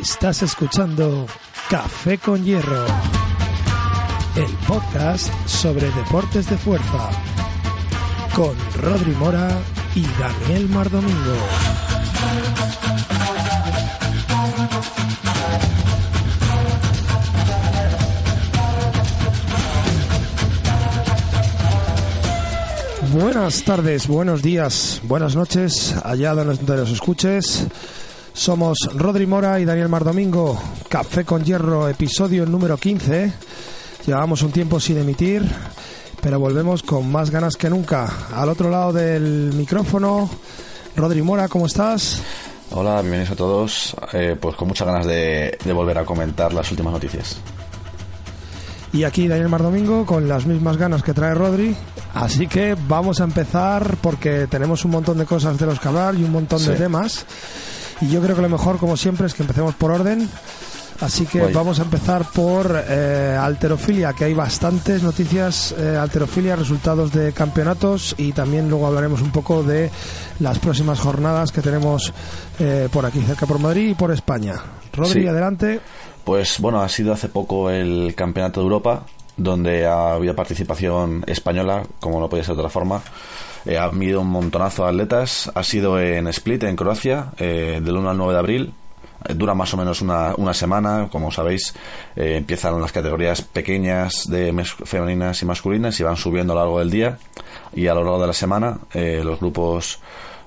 Estás escuchando Café con Hierro, el podcast sobre deportes de fuerza, con Rodri Mora y Daniel Mardomingo. Buenas tardes, buenos días, buenas noches, allá donde los escuches. Somos Rodri Mora y Daniel Mardomingo, Café con Hierro, episodio número 15. Llevamos un tiempo sin emitir, pero volvemos con más ganas que nunca. Al otro lado del micrófono, Rodri Mora, ¿cómo estás? Hola, bienvenidos a todos. Eh, pues con muchas ganas de, de volver a comentar las últimas noticias. Y aquí Daniel Mardomingo con las mismas ganas que trae Rodri. Así que vamos a empezar porque tenemos un montón de cosas de los que hablar y un montón de Sí. temas. Y yo creo que lo mejor, como siempre, es que empecemos por orden. Así que Voy. vamos a empezar por eh, alterofilia, que hay bastantes noticias eh, alterofilia, resultados de campeonatos y también luego hablaremos un poco de las próximas jornadas que tenemos eh, por aquí, cerca por Madrid y por España. Rodri, Sí. adelante. Pues bueno, ha sido hace poco el Campeonato de Europa, donde ha habido participación española, como no podía ser de otra forma. Eh, ha habido un montonazo de atletas. Ha sido en Split, en Croacia, eh, del 1 al 9 de abril. Eh, Dura más o menos una, una semana, como sabéis, eh, empiezan las categorías pequeñas de femeninas y masculinas y van subiendo a lo largo del día y a lo largo de la semana eh, los grupos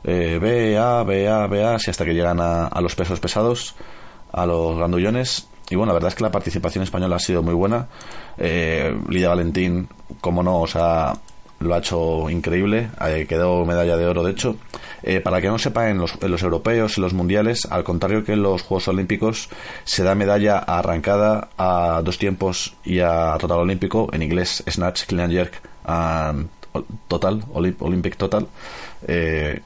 eh, B, A, B, A, B, A, así hasta que llegan a, a los pesos pesados, a los grandullones. Y bueno, la verdad es que la participación española ha sido muy buena. Lidia Valentín, como no, o sea, lo ha hecho increíble. Eh, quedó medalla de oro, de hecho. Eh, para que no sepa, en los, en los europeos y los mundiales, al contrario que en los Juegos Olímpicos, se da medalla a arrancada a dos tiempos y a total olímpico. En inglés, Snatch, Clean and Jerk, and Total, Olymp- Olympic Total. Eh,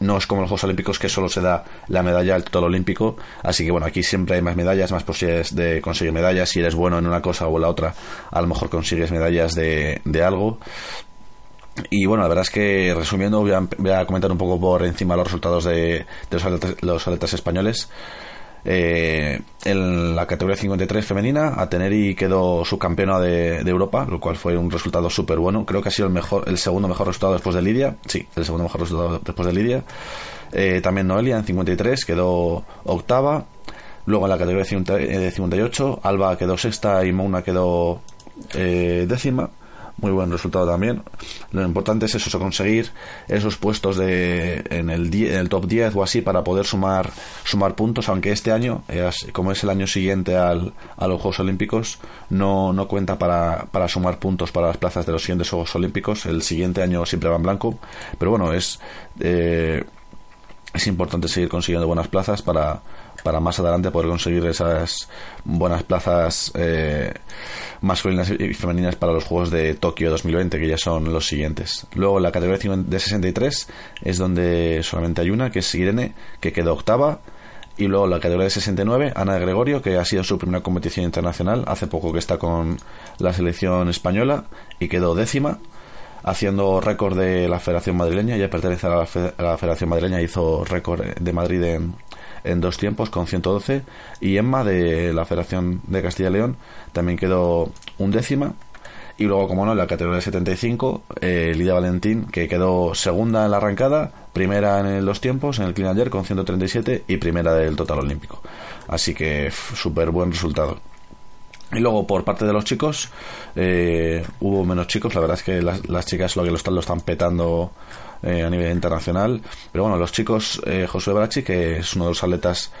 no es como los Juegos Olímpicos que solo se da la medalla al total olímpico. Así que bueno, aquí siempre hay más medallas, más posibilidades de conseguir medallas. Si eres bueno en una cosa o en la otra, a lo mejor consigues medallas de, de algo. Y bueno, la verdad es que resumiendo, voy a, comentar un poco por encima los resultados de, de los, atletas, los atletas españoles. Eh, en la categoría 53 femenina, Ateneri quedó subcampeona de, de Europa, lo cual fue un resultado súper bueno. Creo que ha sido el mejor, el segundo mejor resultado después de Lidia. Sí, el segundo mejor resultado después de Lidia. Eh, también Noelia en 53 quedó octava. Luego en la categoría 50 eh, 58, Alba quedó sexta y Mouna quedó eh, décima. Muy buen resultado también. Lo importante es eso, conseguir esos puestos de en el, die- en el top 10 o así para poder sumar sumar puntos, aunque este año, eh, como es el año siguiente al, a los Juegos Olímpicos, no, no cuenta para, para sumar puntos para las plazas de los siguientes Juegos Olímpicos. El siguiente año siempre va en blanco. Pero bueno, es... eh, es importante seguir consiguiendo buenas plazas para, para más adelante poder conseguir esas buenas plazas eh, masculinas y femeninas para los Juegos de Tokio 2020, que ya son los siguientes. Luego, la categoría de 63 es donde solamente hay una, que es Irene, que quedó octava. Y luego la categoría de 69, Ana de Gregorio, que ha sido su primera competición internacional, hace poco que está con la selección española y quedó décima haciendo récord de la Federación Madrileña, ya pertenece a la Federación Madrileña, hizo récord de Madrid en, en dos tiempos con 112 y Emma de la Federación de Castilla y León también quedó undécima y luego como no en la categoría de 75 eh, Lidia Valentín que quedó segunda en la arrancada primera en los tiempos en el clean jerk con 137 y primera del total olímpico. Así que súper buen resultado. Y luego por parte de los chicos eh, hubo menos chicos, la verdad es que las, las chicas lo que lo están, lo están petando eh, a nivel internacional. Pero bueno, los chicos, eh, Josué Brachi, que es uno de los atletas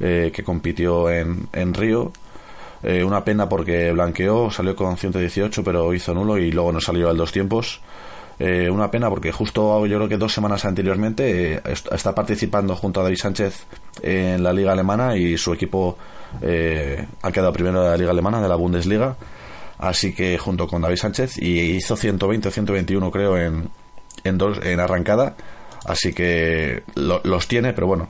eh, que compitió en, en Río, eh, una pena porque blanqueó, salió con 118 pero hizo nulo y luego no salió al dos tiempos. Eh, una pena porque justo yo creo que dos semanas anteriormente eh, está participando junto a David Sánchez en la liga alemana y su equipo eh, ha quedado primero de la liga alemana, de la Bundesliga. Así que junto con David Sánchez y hizo 120 o 121 creo en, en, dos, en arrancada. Así que los tiene, pero bueno,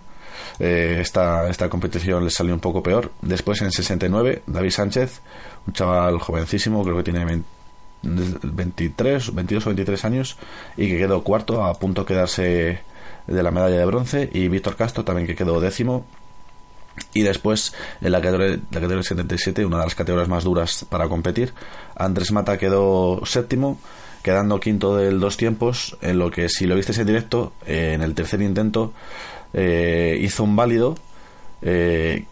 esta, esta competición le salió un poco peor. Después en 69, David Sánchez, un chaval jovencísimo, creo que tiene 20, 23, 22 o 23 años y que quedó cuarto a punto de quedarse de la medalla de bronce y Víctor Castro también que quedó décimo y después en la categoría, la categoría 77 una de las categorías más duras para competir Andrés Mata quedó séptimo quedando quinto del dos tiempos en lo que si lo viste en directo en el tercer intento eh, hizo un válido eh,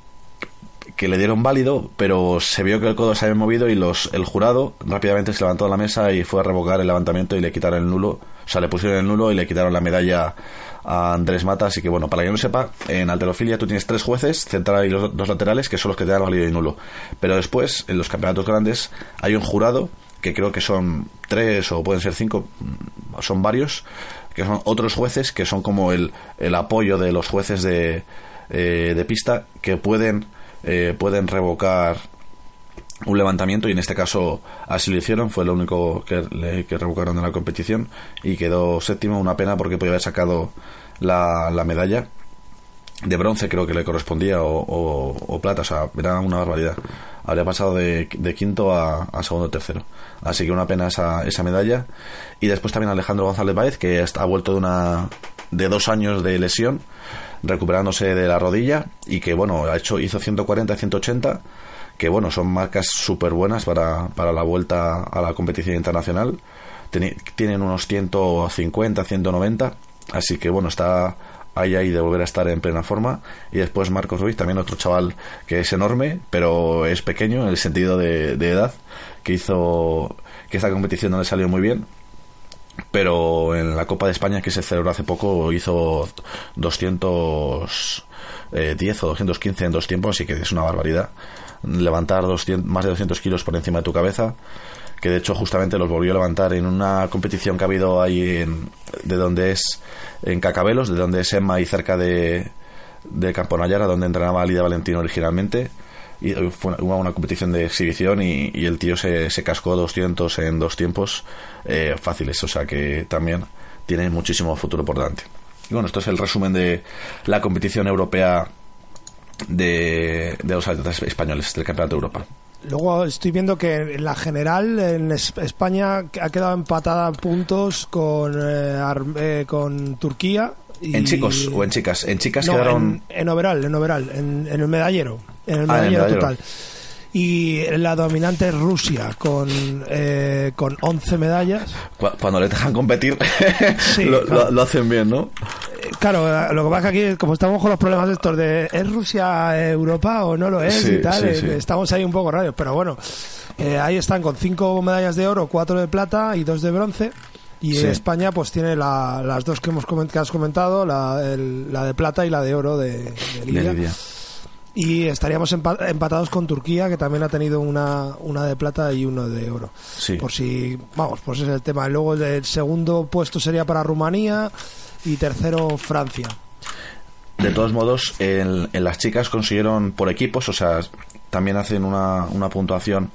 que le dieron válido, pero se vio que el codo se había movido y los el jurado rápidamente se levantó de la mesa y fue a revocar el levantamiento y le quitaron el nulo. O sea, le pusieron el nulo y le quitaron la medalla a Andrés Mata. Así que bueno, para que no sepa, en alterofilia tú tienes tres jueces, central y los dos laterales, que son los que te dan válido y nulo. Pero después, en los campeonatos grandes, hay un jurado, que creo que son tres o pueden ser cinco, son varios, que son otros jueces que son como el, el apoyo de los jueces de, eh, de pista que pueden eh, pueden revocar un levantamiento y en este caso así lo hicieron, fue lo único que, que revocaron en la competición y quedó séptimo, una pena porque podía haber sacado la, la medalla de bronce creo que le correspondía o, plata, o sea, era una barbaridad. Habría pasado de, quinto a, segundo tercero. Así que una pena esa, esa medalla. Y después también Alejandro González Baez, que ha vuelto de una de dos años de lesión recuperándose de la rodilla y que bueno, ha hecho, hizo 140, 180, que bueno, son marcas súper buenas para, para la vuelta a la competición internacional. tienen unos 150, 190, así que bueno, está ahí ahí de volver a estar en plena forma. Y después Marcos Ruiz, también otro chaval que es enorme, pero es pequeño en el sentido de, de edad, que hizo que esta competición no le salió muy bien pero en la Copa de España que se celebró hace poco hizo 210 eh, o 215 en dos tiempos, así que es una barbaridad. Levantar 200, más de 200 kilos por encima de tu cabeza, que de hecho justamente los volvió a levantar en una competición que ha habido ahí en, de donde es en Cacabelos, de donde es Emma y cerca de, de Camponayara, donde entrenaba Lidia Valentino originalmente y fue una, una competición de exhibición y, el tío se, se, cascó 200 en dos tiempos eh, fáciles, o sea que también tiene muchísimo futuro por delante. Y bueno, esto es el resumen de la competición europea de, de los atletas españoles del Campeonato de Europa. Luego estoy viendo que en la general en España ha quedado empatada a puntos con, eh, eh, con Turquía. ¿En chicos o en chicas? En chicas quedaron... En, en overall, en overall, en, en el medallero en el medallero, total. Y la dominante es Rusia, con, eh, con 11 medallas. Cuando le dejan competir, lo, hacen bien, ¿no? Eh, claro, lo que pasa es que aquí, como estamos con los problemas estos de ¿es Rusia Europa o no lo es? y tal, eh, estamos ahí un poco rayos, pero bueno, ahí están con 5 medallas de oro, 4 de plata y 2 de bronce. Y España pues tiene las dos que hemos que has comentado, la, la de plata y la de oro de, de y estaríamos empatados con Turquía, que también ha tenido una, una de plata y uno de oro. Sí. Por si, vamos, pues ese es el tema. Luego el segundo puesto sería para Rumanía y tercero Francia. De todos modos, en, las chicas consiguieron por equipos, o sea, también hacen una, una puntuación,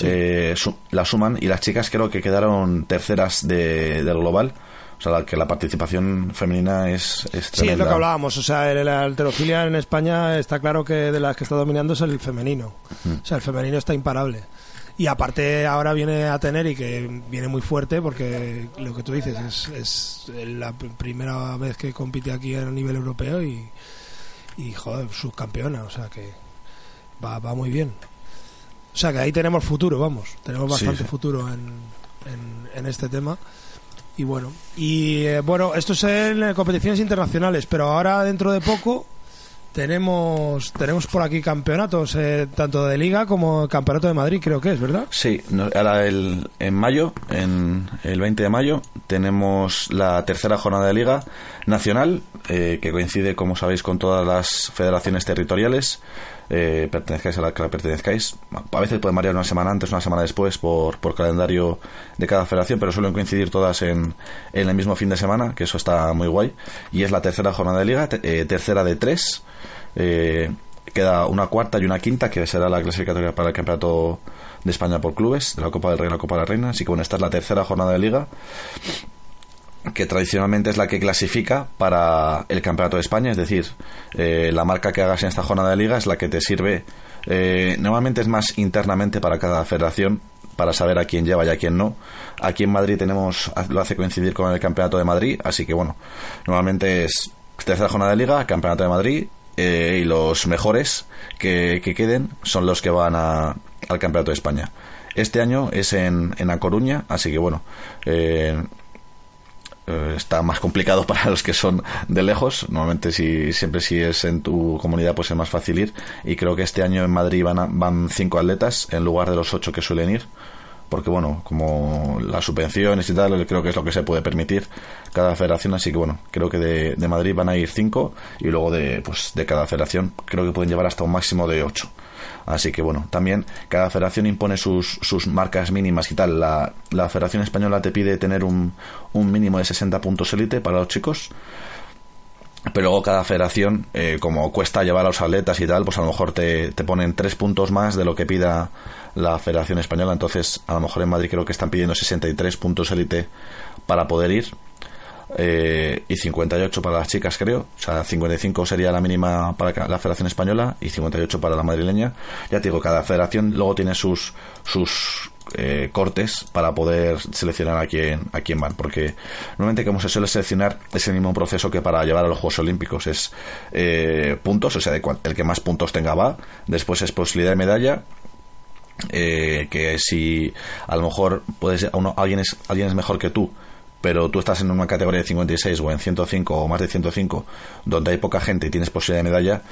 eh, la suman, y las chicas creo que quedaron terceras de, del global o sea, que la participación femenina es, es Sí, es lo que hablábamos. O sea, la alterofilia en España está claro que de las que está dominando es el femenino. O sea, el femenino está imparable. Y aparte ahora viene a tener y que viene muy fuerte porque lo que tú dices es, es la primera vez que compite aquí a nivel europeo y, y joder, subcampeona. O sea que va, va muy bien. O sea que ahí tenemos futuro, vamos. Tenemos bastante futuro en, en, en este tema y bueno, y eh, bueno, esto es en competiciones internacionales, pero ahora dentro de poco tenemos tenemos por aquí campeonatos, eh, tanto de liga como campeonato de Madrid, creo que es, ¿verdad? Sí, ahora el, en mayo, en el 20 de mayo, tenemos la tercera jornada de liga nacional, eh, que coincide, como sabéis, con todas las federaciones territoriales. Eh, pertenezcáis a la que pertenezcáis. A veces pueden variar una semana antes, una semana después por, por calendario de cada federación, pero suelen coincidir todas en, en el mismo fin de semana, que eso está muy guay. Y es la tercera jornada de liga, eh, tercera de tres. Eh, queda una cuarta y una quinta, que será la clasificatoria para el campeonato de España por clubes, de la Copa del Rey y la Copa de la Reina. Así que bueno, esta es la tercera jornada de liga que tradicionalmente es la que clasifica para el Campeonato de España, es decir, eh, la marca que hagas en esta jornada de liga es la que te sirve, eh, normalmente es más internamente para cada federación, para saber a quién lleva y a quién no. Aquí en Madrid tenemos, lo hace coincidir con el Campeonato de Madrid, así que bueno, normalmente es tercera jornada de liga, Campeonato de Madrid, eh, y los mejores que, queden son los que van a, al Campeonato de España. Este año es en, en A Coruña, así que bueno, eh, eh, está más complicado para los que son de lejos. Normalmente, si siempre si es en tu comunidad, pues es más fácil ir. Y creo que este año en Madrid van, van cinco atletas en lugar de los ocho que suelen ir. Porque, bueno, como las subvenciones y tal, creo que es lo que se puede permitir cada federación. Así que, bueno, creo que de, de Madrid van a ir cinco y luego de, pues, de cada federación creo que pueden llevar hasta un máximo de ocho. Así que bueno, también cada federación impone sus, sus marcas mínimas y tal. La, la Federación Española te pide tener un, un mínimo de 60 puntos élite para los chicos pero luego cada federación, eh, como cuesta llevar a los atletas y tal, pues a lo mejor te, te, ponen tres puntos más de lo que pida la Federación Española. Entonces, a lo mejor en Madrid creo que están pidiendo 63 puntos élite para poder ir eh, y 58 para las chicas, creo. O sea, 55 sería la mínima para la Federación Española y 58 para la madrileña. Ya te digo, cada federación luego tiene sus, sus eh, cortes para poder seleccionar a quién, a quién van. Porque normalmente, como se suele seleccionar, es el mismo proceso que para llevar a los Juegos Olímpicos. Es eh, puntos, o sea, el que más puntos tenga va. Después es posibilidad de medalla eh, que si a lo mejor puedes uno, alguien es alguien es mejor que tú pero tú estás en una categoría de 56 o en 105 o más de 105, donde hay poca gente y tienes posibilidad de medalla,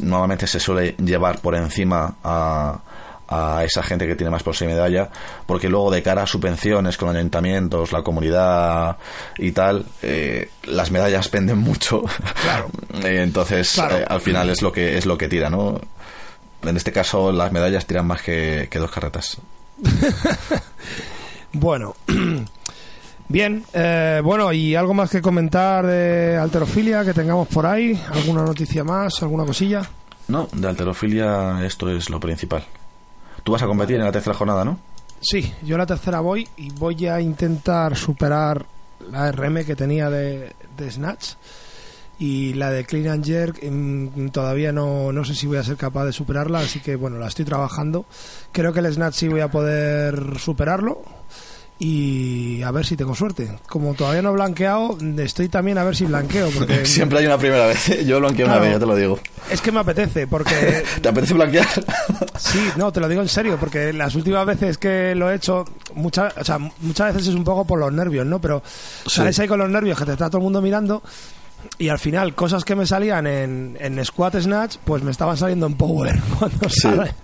normalmente se suele llevar por encima a, a esa gente que tiene más posibilidad de medalla, porque luego de cara a subvenciones con ayuntamientos, la comunidad y tal, eh, las medallas penden mucho. Claro. Entonces, eh, al final es lo que es lo que tira, ¿no? En este caso, las medallas tiran más que, que dos carretas. bueno. Bien, eh, bueno, ¿y algo más que comentar de alterofilia que tengamos por ahí? ¿Alguna noticia más? ¿Alguna cosilla? No, de alterofilia esto es lo principal. Tú vas a competir en la tercera jornada, ¿no? Sí, yo la tercera voy y voy a intentar superar la RM que tenía de, Snatch y la de Clean and Jerk todavía no, no sé si voy a ser capaz de superarla, así que bueno, la estoy trabajando. Creo que el Snatch sí voy a poder superarlo y a ver si tengo suerte. Como todavía no he blanqueado, estoy también a ver si blanqueo. Porque... Siempre hay una primera vez. Yo blanqueo una vez, ya te lo digo. Es que me apetece, porque... ¿Te apetece blanquear? sí, no, te lo digo en serio, porque las últimas veces que lo he hecho, muchas, o sea, muchas veces es un poco por los nervios, ¿no? Pero sales ahí con los nervios que te está todo el mundo mirando y al final cosas que me salían en, en squat snatch pues me estaban saliendo en power cuando sales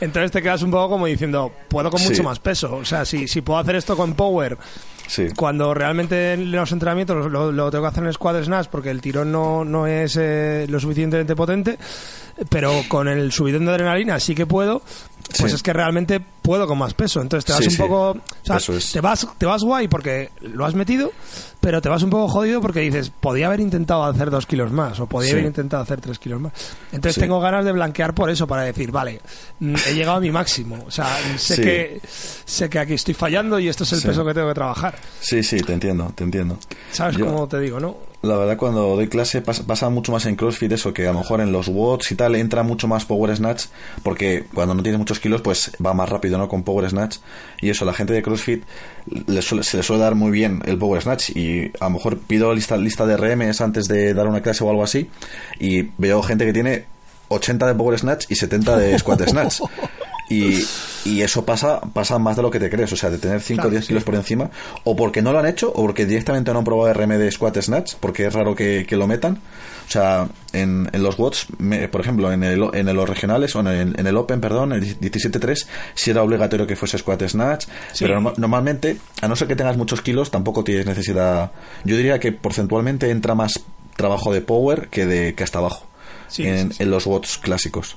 entonces te quedas un poco como diciendo, puedo con mucho más peso. O sea, si, si puedo hacer esto con power, cuando realmente en los entrenamientos lo, tengo que hacer en squad snatch porque el tirón no, no es eh, lo suficientemente potente, pero con el subidón de adrenalina sí que puedo, pues es que realmente puedo con más peso. Entonces te vas un poco. O sea, te, vas, te vas guay porque lo has metido, pero te vas un poco jodido porque dices, podía haber intentado hacer dos kilos más o podía haber intentado hacer tres kilos más. Entonces tengo ganas de blanquear por eso, para decir, vale, mm, he llegado a mi máximo. O sea, sé, que, sé que aquí estoy fallando y esto es el peso que tengo que trabajar. Sí, sí, te entiendo, te entiendo. ¿Sabes cómo te digo, no? La verdad, cuando doy clase pasa, mucho más en CrossFit eso, que a lo mejor en los watts y tal entra mucho más Power Snatch, porque cuando no tienes muchos kilos, pues va más rápido, ¿no? Con Power Snatch. Y eso, la gente de CrossFit se le suele dar muy bien el Power Snatch. Y a lo mejor pido lista, lista de RMs antes de dar una clase o algo así. Y veo gente que tiene 80 de Power Snatch y 70 de Squat Snatch. Y, y, eso pasa pasa más de lo que te crees, o sea, de tener 5 o 10 kilos por encima, o porque no lo han hecho, o porque directamente no han probado RM de Squat Snatch, porque es raro que, lo metan. O sea, en, en los watts, por ejemplo, en, el, en los regionales, o en el, en el Open, perdón, el 17.3, sí era obligatorio que fuese Squat Snatch, pero normalmente, a no ser que tengas muchos kilos, tampoco tienes necesidad. Yo diría que porcentualmente entra más trabajo de power que de que hasta abajo. en, en los bots clásicos.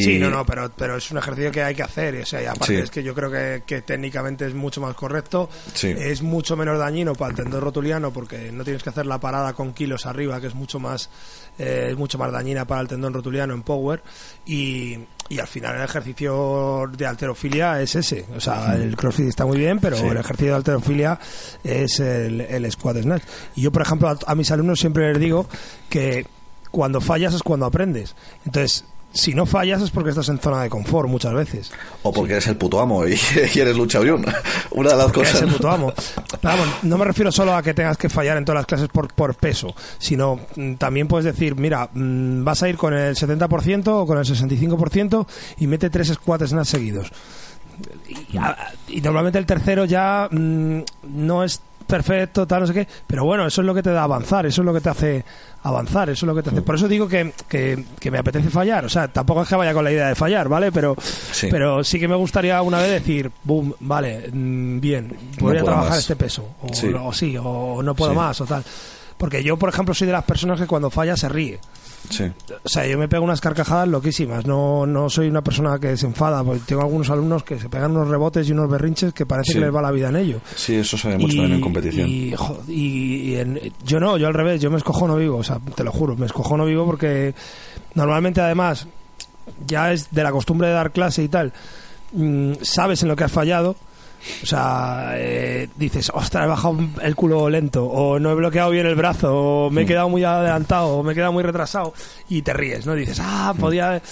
Sí, no, no, pero, pero es un ejercicio que hay que hacer. O sea, y aparte es que yo creo que, técnicamente es mucho más correcto. Es mucho menos dañino para el tendón rotuliano porque no tienes que hacer la parada con kilos arriba, que es mucho más, eh, es mucho más dañina para el tendón rotuliano en power. Y, y al final el ejercicio de alterofilia es ese. O sea, el crossfit está muy bien, pero el ejercicio de alterofilia es el, el squat snatch. Y yo, por ejemplo, a, a mis alumnos siempre les digo que cuando fallas es cuando aprendes. Entonces, si no fallas es porque estás en zona de confort muchas veces. O porque eres el puto amo y, eres luchador. Una de las cosas. Eres el puto amo. no me refiero solo a que tengas que fallar en todas las clases por, por peso, sino mm, también puedes decir, mira, mm, vas a ir con el 70% o con el 65% y mete tres squats snatch seguidos. Y, normalmente el tercero ya mm, no es perfecto, tal, no sé qué, pero bueno, eso es lo que te da avanzar, eso es lo que te hace avanzar, eso es lo que te hace. Por eso digo que, que, me apetece fallar, o sea, tampoco es que vaya con la idea de fallar, ¿vale? Pero sí, pero sí que me gustaría una vez decir, boom, vale, mm, bien, podría trabajar este peso, o sí. o, sí, o no puedo más, o tal. Porque yo, por ejemplo, soy de las personas que cuando falla se ríe. O sea, yo me pego unas carcajadas loquísimas. No, no soy una persona que se enfada. Porque tengo algunos alumnos que se pegan unos rebotes y unos berrinches que parece que les va la vida en ello. Sí, eso se ve mucho también en competición. Y, yo no, yo al revés. Yo me escojo no vivo. O sea, te lo juro, me escojo no vivo porque normalmente además ya es de la costumbre de dar clase y tal. Mm, sabes en lo que has fallado o sea, eh, dices, ostras, he bajado el culo lento, o no he bloqueado bien el brazo, o me he mm. quedado muy adelantado, o me he quedado muy retrasado, y te ríes, ¿no? Dices, ah, mm. podía...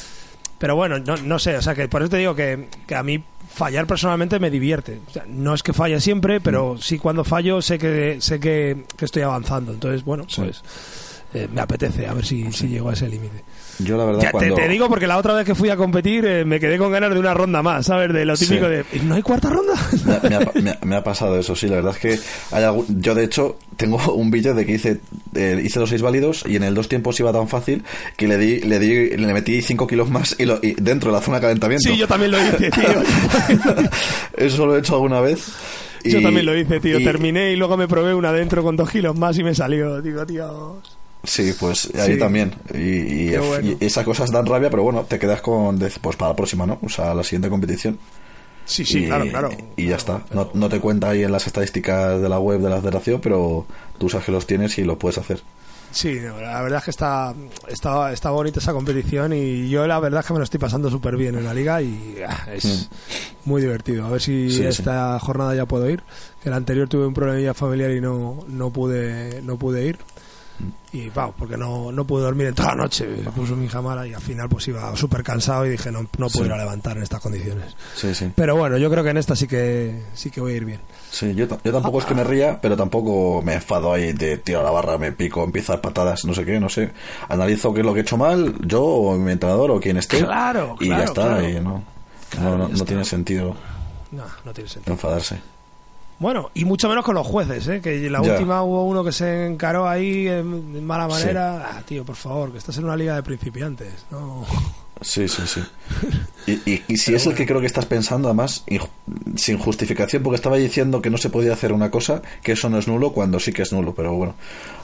Pero bueno, no, no sé, o sea, que por eso te digo que, que a mí fallar personalmente me divierte. O sea, no es que falle siempre, pero mm. sí cuando fallo sé que sé que, estoy avanzando. Entonces, bueno, pues eh, me apetece a ver si, si llego a ese límite. Yo la verdad te, digo porque la otra vez que fui a competir eh, me quedé con ganas de una ronda más, ¿sabes? De lo típico de ¿no hay cuarta ronda? Me, ha, pasado eso, sí, la verdad es que hay yo de hecho tengo un vídeo de que hice eh, hice los seis válidos y en el dos tiempos iba tan fácil que le di le di le metí cinco kilos más y, lo, dentro de la zona de calentamiento. Sí, yo también lo hice, tío. eso lo he hecho alguna vez. yo también lo hice, tío. Terminé y luego me probé una dentro con dos kilos más y me salió. Digo, tío. Sí, pues ahí también. Y, esas cosas dan rabia, pero bueno, te quedas con. Pues para la próxima, ¿no? O sea, la siguiente competición. Sí, sí, claro, claro. Y ya está. No, no, te cuenta ahí en las estadísticas de la web de la federación, pero tú sabes que los tienes y lo puedes hacer. Sí, la verdad es que está, está, está bonita esa competición y yo la verdad es que me lo estoy pasando súper bien en la liga y ah, es mm. muy divertido. A ver si esta jornada ya puedo ir. Que la anterior tuve un problemilla familiar y no, no, pude, no pude ir y wow, porque no, no pude dormir en toda la noche, me puso mi jamara y al final pues iba súper cansado y dije no, no puedo ir a levantar en estas condiciones. Sí, sí. Pero bueno, yo creo que en esta sí que sí que voy a ir bien. Sí, yo, yo tampoco es que me ría, pero tampoco me enfado ahí de tiro a la barra, me pico, empiezo a patadas, no sé qué, no sé. Analizo qué es lo que he hecho mal, yo o mi entrenador o quien esté. Claro, y ya está, y no, no, no, tiene sentido. No, no tiene sentido. Enfadarse. Bueno, y mucho menos con los jueces, ¿eh? que la última hubo uno que se encaró ahí en mala manera. Ah, tío, por favor, que estás en una liga de principiantes. No. Sí, sí, sí. Y, y, si es el que creo que estás pensando, además, sin justificación, porque estaba diciendo que no se podía hacer una cosa, que eso no es nulo, cuando sí que es nulo, pero bueno,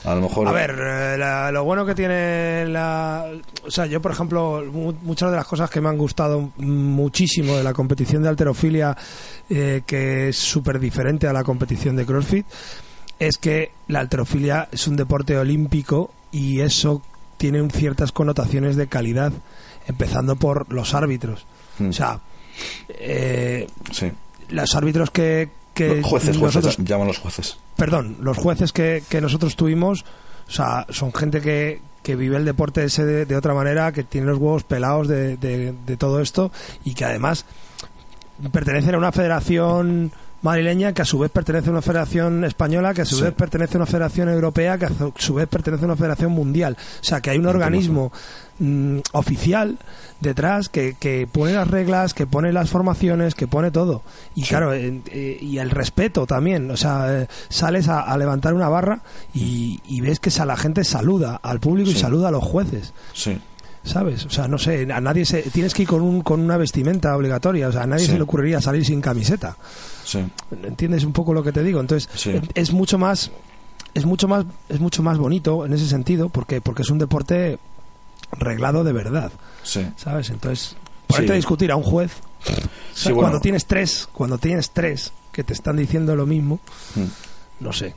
a lo mejor... A ver, eh, lo bueno que tiene la... O sea, yo, por ejemplo, muchas de las cosas que me han gustado muchísimo de la competición de alterofilia, eh, que es súper diferente a la competición de CrossFit, es que la alterofilia es un deporte olímpico y eso tiene ciertas connotaciones de calidad empezando por los árbitros. Hmm. O sea, eh, los árbitros que... que jueces, nosotros, llaman los jueces. Perdón, los jueces que, que nosotros tuvimos, o sea, son gente que, que vive el deporte ese de, otra manera, que tiene los huevos pelados de, de, de, todo esto y que además pertenecen a una federación madrileña que a su vez pertenece a una federación española, que a su vez pertenece a una federación europea, que a su vez pertenece a una federación mundial. O sea, que hay un organismo mm, oficial detrás que, que, pone las reglas, que pone las formaciones, que pone todo. Y claro, eh, eh, y el respeto también. O sea, eh, sales a, levantar una barra y, ves que la gente saluda al público y saluda a los jueces. Sí. ¿Sabes? O sea, no sé, a nadie se... Tienes que ir con, un, con una vestimenta obligatoria, o sea, a nadie se le ocurriría salir sin camiseta. Sí. ¿Entiendes un poco lo que te digo? Entonces, es mucho más... Es mucho más es mucho más bonito en ese sentido porque porque es un deporte reglado de verdad. Sí. ¿Sabes? Entonces, ponerte a discutir a un juez. o sea, Sí, bueno. Cuando tienes tres, cuando tienes tres que te están diciendo lo mismo, Mm. no sé.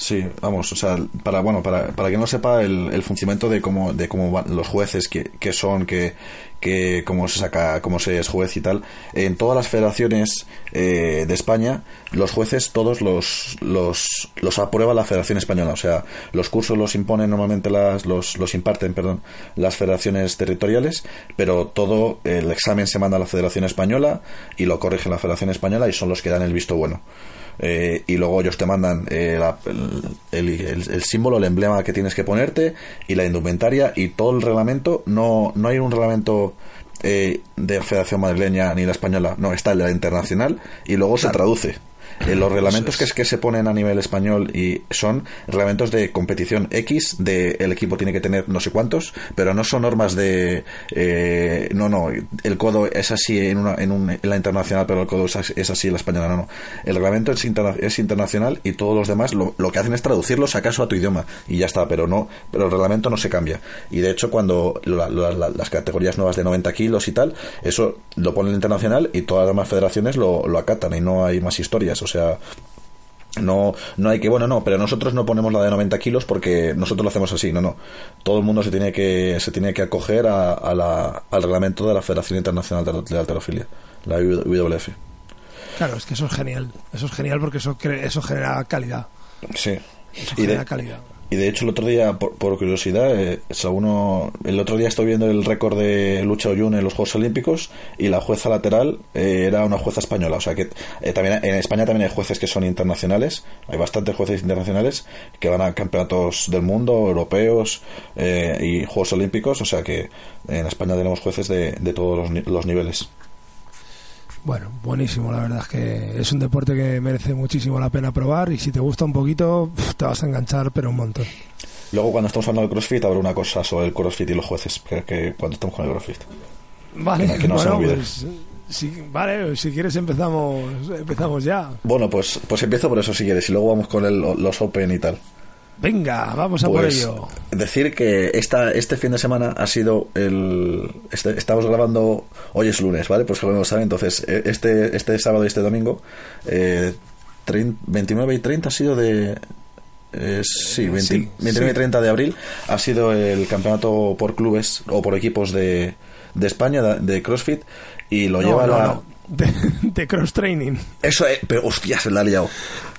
Sí, vamos, o sea, para bueno, para, para que no sepa el, el funcionamiento de cómo de cómo van los jueces que, que son, que, que cómo se saca, cómo se es juez y tal, en todas las federaciones eh, de España, los jueces todos los, los los aprueba la Federación Española, o sea, los cursos los imponen normalmente las los los imparten, perdón, las federaciones territoriales, pero todo el examen se manda a la Federación Española y lo corrige la Federación Española y son los que dan el visto bueno. Eh, y luego ellos te mandan eh, la- el, el- símbolo, el emblema que tienes que ponerte y la indumentaria y todo el reglamento. No, no hay un reglamento eh, de Federación Madrileña ni la española, no, está el de la internacional y luego se traduce. Eh, los reglamentos que, es que se ponen a nivel español y son reglamentos de competición X, de el equipo tiene que tener no sé cuántos, pero no son normas de eh, no, no, el codo es así en, una, en, un- en la internacional, pero el codo es así, es así en la española, no, no. El reglamento es, interna- es internacional y todos los demás lo, lo que hacen es traducirlo si acaso a tu idioma y ya está, pero no, pero el reglamento no se cambia. Y de hecho, cuando la- la- la- las categorías nuevas de 90 kilos y tal, eso lo pone el internacional y todas las demás federaciones lo, lo acatan y no hay más historias, o sea. No, no hay que, bueno, no, pero nosotros no ponemos la de 90 kilos porque nosotros lo hacemos así, no, no. Todo el mundo se tiene que, se tiene que acoger a, a la- al reglamento de la Federación Internacional de, Alterofilia, la WWF. Claro, es que eso es genial. Eso es genial porque eso, eso genera calidad. Sí. Eso Y genera de, calidad. Y de hecho el otro día, por, por curiosidad, eh, alguno- el otro día estoy viendo el récord de lucha oyun en los Juegos Olímpicos y la jueza lateral eh, era una jueza española. O sea que eh, también en España también hay jueces que son internacionales. Hay bastantes jueces internacionales que van a campeonatos del mundo, europeos eh, y Juegos Olímpicos. O sea que en España tenemos jueces de, de todos los, los niveles. Bueno, buenísimo, la verdad es que es un deporte que merece muchísimo la pena probar y si te gusta un poquito te vas a enganchar pero un montón. Luego cuando estamos hablando del CrossFit habrá una cosa sobre el CrossFit y los jueces que, que cuando estamos con el CrossFit. Vale, Que no- que no se bueno, pues, si, vale, si quieres empezamos empezamos ya. Bueno, pues, pues empiezo por eso si quieres y luego vamos con el- los Open y tal. Venga, vamos a por Pues ello. decir que esta, este fin de semana ha sido el... Este, estamos grabando... Hoy es lunes, ¿vale? Pues que lo saben. Entonces, eh, este, este sábado y este domingo, eh, trein- 29 y 30 ha sido de... eh, sí, 20 sí, 29 y sí. 30 de abril ha sido el campeonato por clubes o por equipos de, de España de, de CrossFit y lo No, lleva no, la... no, De, de cross training. Eso es, pero hostia, se la ha liado.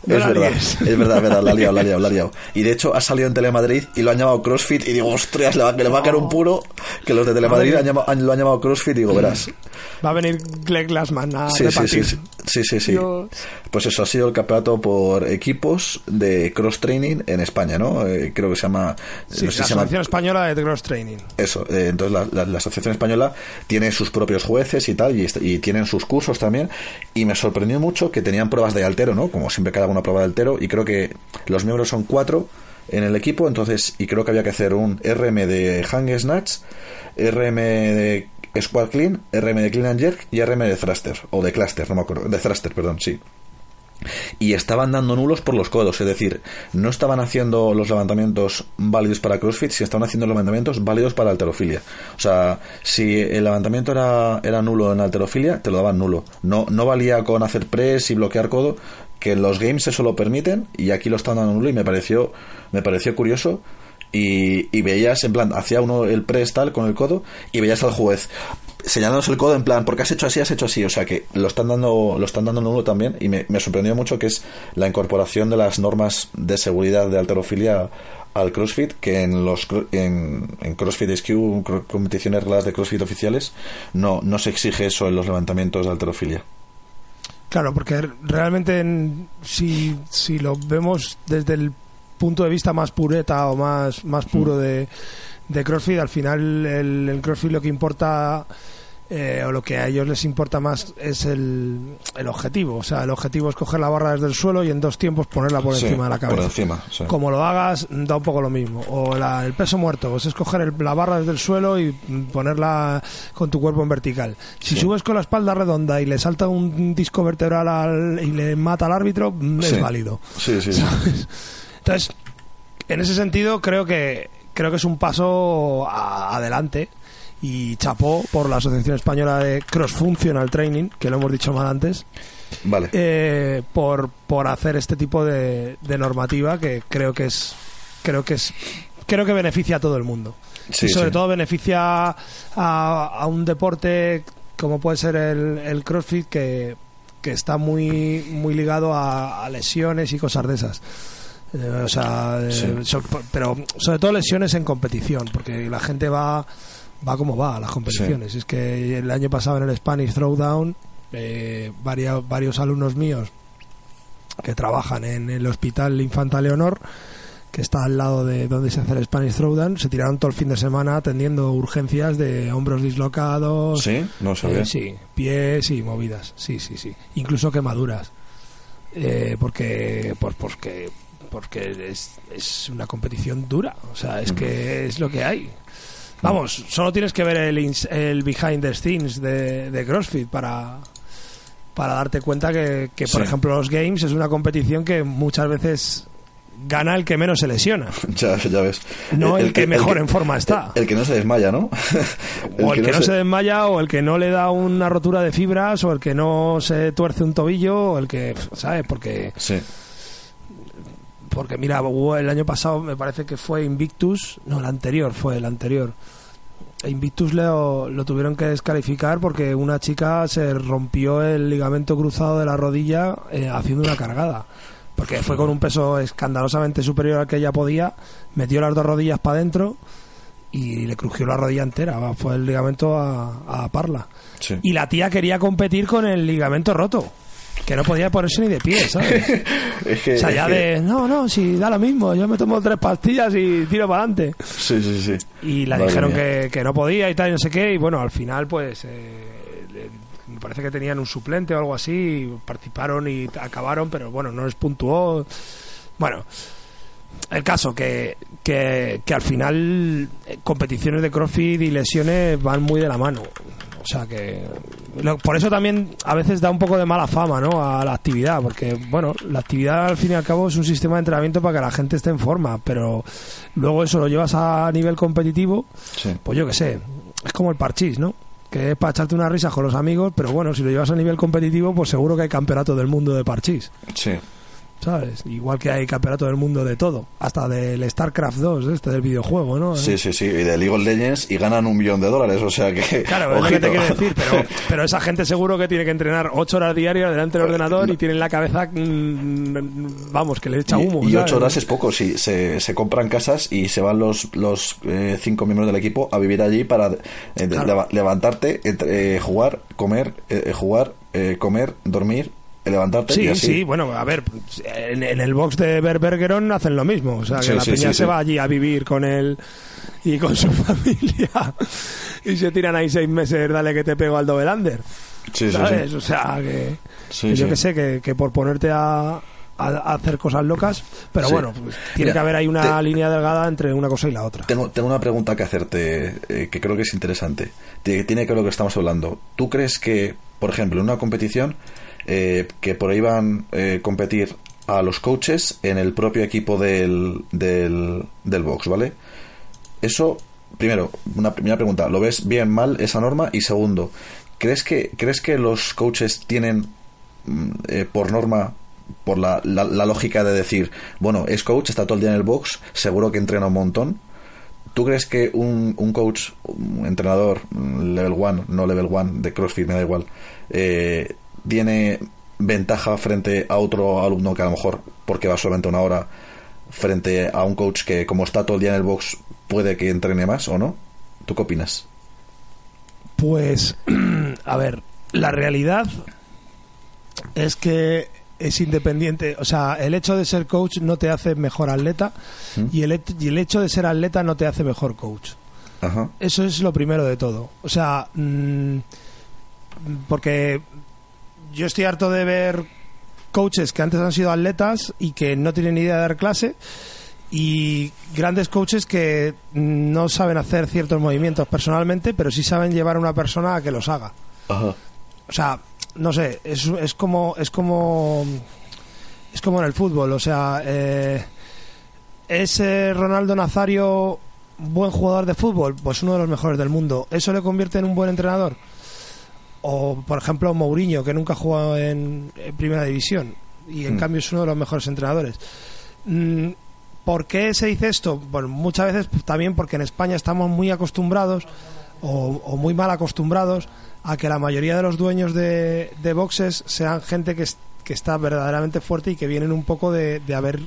No es verdad, es verdad, es verdad, la ha liado, la ha liado, la ha liado. Y de hecho ha salido en Telemadrid y lo han llamado CrossFit y digo, ostras, le va, que le va a caer un puro que los de Telemadrid han llamado- han- lo han llamado CrossFit y digo, verás. Va a venir Greg Glassman a Sí, sí, repartir. sí, sí, sí, sí. Dios. Pues eso ha sido el campeonato por equipos de cross training en España, ¿no? Eh, creo que se llama... Sí, no sé si la se llama- Asociación Española de Cross Training. eso, eh, entonces la, la- la Asociación Española tiene sus propios jueces y tal, y, y tienen sus cursos también, y me sorprendió mucho que tenían pruebas de altero, ¿no? Como siempre cada una altero, y creo que los miembros son cuatro en el equipo, entonces, y creo que había que hacer un RM de Hang Snatch, RM de Squat Clean, RM de Clean and Jerk y RM de Thruster, o de Cluster, no me acuerdo, de Thruster, perdón, sí y estaban dando nulos por los codos, es decir, no estaban haciendo los levantamientos válidos para CrossFit, si estaban haciendo los levantamientos válidos para alterofilia. O sea, si el levantamiento era, era nulo en alterofilia, te lo daban nulo. No, no valía con hacer press y bloquear codo, que los games eso lo permiten, y aquí lo están dando nulo y me pareció, me pareció curioso. Y, y veías, en plan, hacía uno el press tal con el codo, y veías al juez señalándose el codo en plan, porque has hecho así, has hecho así. O sea que lo están dando, lo están dando nulo también. Y me, me sorprendió mucho que es la incorporación de las normas de seguridad de alterofilia al CrossFit, que en los en, en CrossFit SQ, competiciones regladas de CrossFit oficiales, no, no se exige eso en los levantamientos de alterofilia. Claro, porque realmente en- si, si lo vemos desde el punto de vista más pureta o más, más puro de, de CrossFit, al final el, el CrossFit lo que importa eh, o lo que a ellos les importa más es el, el objetivo. O sea, el objetivo es coger la barra desde el suelo y en dos tiempos ponerla por Sí, encima de la cabeza. Por encima, sí. Como lo hagas, da un poco lo mismo. O la- el peso muerto, pues es coger el- la barra desde el suelo y ponerla con tu cuerpo en vertical. Si Sí. subes con la espalda redonda y le salta un disco vertebral al- y le mata al árbitro, mm, es válido. Sí, sí, sí. Entonces, en ese sentido, creo que, creo que es un paso a- adelante y chapó por la Asociación Española de Cross Functional Training, que lo hemos dicho mal antes, Vale. eh, por, por hacer este tipo de, de normativa que creo que es creo que es creo que beneficia a todo el mundo Sí, y sobre sí. todo beneficia a, a un deporte como puede ser el, el CrossFit que, que está muy muy ligado a, a lesiones y cosas de esas Eh, o sea, eh, so- pero sobre todo lesiones en competición porque la gente va va como va a las competiciones es que el año pasado en el Spanish Throwdown eh, varios, varios alumnos míos que trabajan en el hospital Infanta Leonor que está al lado de donde se hace el Spanish Throwdown se tiraron todo el fin de semana atendiendo urgencias de hombros dislocados Sí, no sabía. eh, sí, pies y movidas, sí, sí, sí. Incluso quemaduras. Eh, porque, pues, porque, porque es, es una competición dura. O sea, es que es lo que hay. Vamos, solo tienes que ver el, el behind the scenes de, de CrossFit para, para darte cuenta que, que, por Sí. ejemplo, los Games es una competición que muchas veces gana el que menos se lesiona. Ya, ya ves. No el que mejor en forma está. El, que no se desmaya, ¿no? o el que no se desmaya, o el que no le da una rotura de fibras, o el que no se tuerce un tobillo, o el que, ¿sabes? Porque, Sí, porque mira, el año pasado me parece que fue Invictus, no, el anterior, fue el anterior. Invictus lo, lo tuvieron que descalificar porque una chica se rompió el ligamento cruzado de la rodilla eh, haciendo una cargada. Porque fue con un peso escandalosamente superior al que ella podía, metió las dos rodillas para adentro y le crujió la rodilla entera. Fue el ligamento a, a parla. sí. Y la tía quería competir con el ligamento roto. Que no podía ponerse ni de pie, ¿sabes? Es que, O sea, es ya que- de, no, no, si da lo mismo, yo me tomo tres pastillas y tiro para adelante. Sí, sí, sí. Y la Madre dijeron que, que no podía y tal, y no sé qué, y bueno, al final, pues, eh, me parece que tenían un suplente o algo así, y participaron y acabaron, pero bueno, no les puntuó. Bueno, el caso que, que, que al final eh, competiciones de CrossFit y lesiones van muy de la mano. O sea que lo- por eso también a veces da un poco de mala fama ¿no? a la actividad, porque bueno, la actividad al fin y al cabo es un sistema de entrenamiento para que la gente esté en forma, pero luego eso lo llevas a nivel competitivo, Sí. pues yo qué sé, es como el parchís, ¿no? Que es para echarte unas risas con los amigos, pero bueno, si lo llevas a nivel competitivo, pues seguro que hay campeonato del mundo de parchís. Sí. ¿Sabes? Igual que hay campeonato del mundo de todo, hasta del StarCraft 2, este del videojuego, ¿no? Sí, sí, sí. Y de League of Legends y ganan un millón de dólares, o sea que. Claro, es lo que te quiero decir, pero, pero esa gente seguro que tiene que entrenar ocho horas diarias delante del ordenador y tienen la cabeza, mm, vamos, que le echa humo. Y, y ¿sabes? ocho horas es poco, sí. Se, se compran casas y se van los, los eh, cinco miembros del equipo a vivir allí para eh, Claro. leva- levantarte, entre- eh, jugar, comer, eh, jugar, eh, comer, dormir, levantarte y Sí, así. sí, bueno, a ver, en, en el box de Berbergeron hacen lo mismo, o sea, que Sí, la sí, peña sí, se va allí a vivir con él y con su familia y se tiran ahí seis meses, dale que te pego al Dobelander, Sí, ¿sabes? O sea, que, que yo que sé, que, que por ponerte a, hacer cosas locas, pero Sí. bueno, pues, tiene Mira, que haber ahí una te- línea delgada entre una cosa y la otra. Tengo, tengo una pregunta que hacerte eh, que creo que es interesante. Tiene, tiene que ver lo que estamos hablando. ¿Tú crees que, por ejemplo, en una competición eh, que prohíban eh, competir a los coaches en el propio equipo del, del, del box, ¿vale? Eso, primero, una primera pregunta, ¿lo ves bien mal esa norma? Y segundo, ¿crees que, ¿crees que los coaches tienen mm, eh, por norma, por la, la, la lógica de decir, bueno, es coach, está todo el día en el box, seguro que entrena un montón? ¿Tú crees que un, un coach, un entrenador, mm, level 1, no level 1, de CrossFit, me da igual, eh, tiene ventaja frente a otro alumno que a lo mejor, porque va solamente una hora, frente a un coach que como está todo el día en el box, puede que entrene más o no? ¿Tú qué opinas? Pues, a ver, la realidad es que es independiente. O sea, el hecho de ser coach no te hace mejor atleta ¿Mm? y, el, y el hecho de ser atleta no te hace mejor coach. Ajá. Eso es lo primero de todo. O sea, mm, porque yo estoy harto de ver coaches que antes han sido atletas y que no tienen ni idea de dar clase y grandes coaches que no saben hacer ciertos movimientos personalmente, pero sí saben llevar a una persona a que los haga. Ajá. O sea, no sé, es, es como es como es como en el fútbol, o sea, eh, es Ronaldo Nazario buen jugador de fútbol, pues uno de los mejores del mundo. ¿Eso le convierte en un buen entrenador? O, por ejemplo, Mourinho, que nunca ha jugado en, en Primera División y en Mm. cambio es uno de los mejores entrenadores. Mm, ¿Por qué se dice esto? Bueno, muchas veces también porque en España estamos muy acostumbrados o, o muy mal acostumbrados a que la mayoría de los dueños de, de boxes sean gente que, que está verdaderamente fuerte y que vienen un poco de, de haber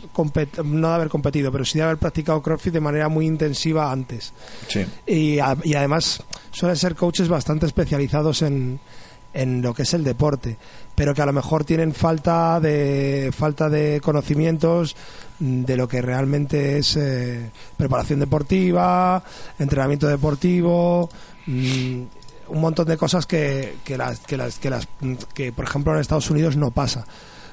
no de haber competido, pero sí de haber practicado CrossFit de manera muy intensiva antes Sí. y, a- y además suelen ser coaches bastante especializados en, en lo que es el deporte pero que a lo mejor tienen falta de falta de conocimientos de lo que realmente es eh, preparación deportiva entrenamiento deportivo mm, un montón de cosas que, que las que las que las que por ejemplo en Estados Unidos no pasa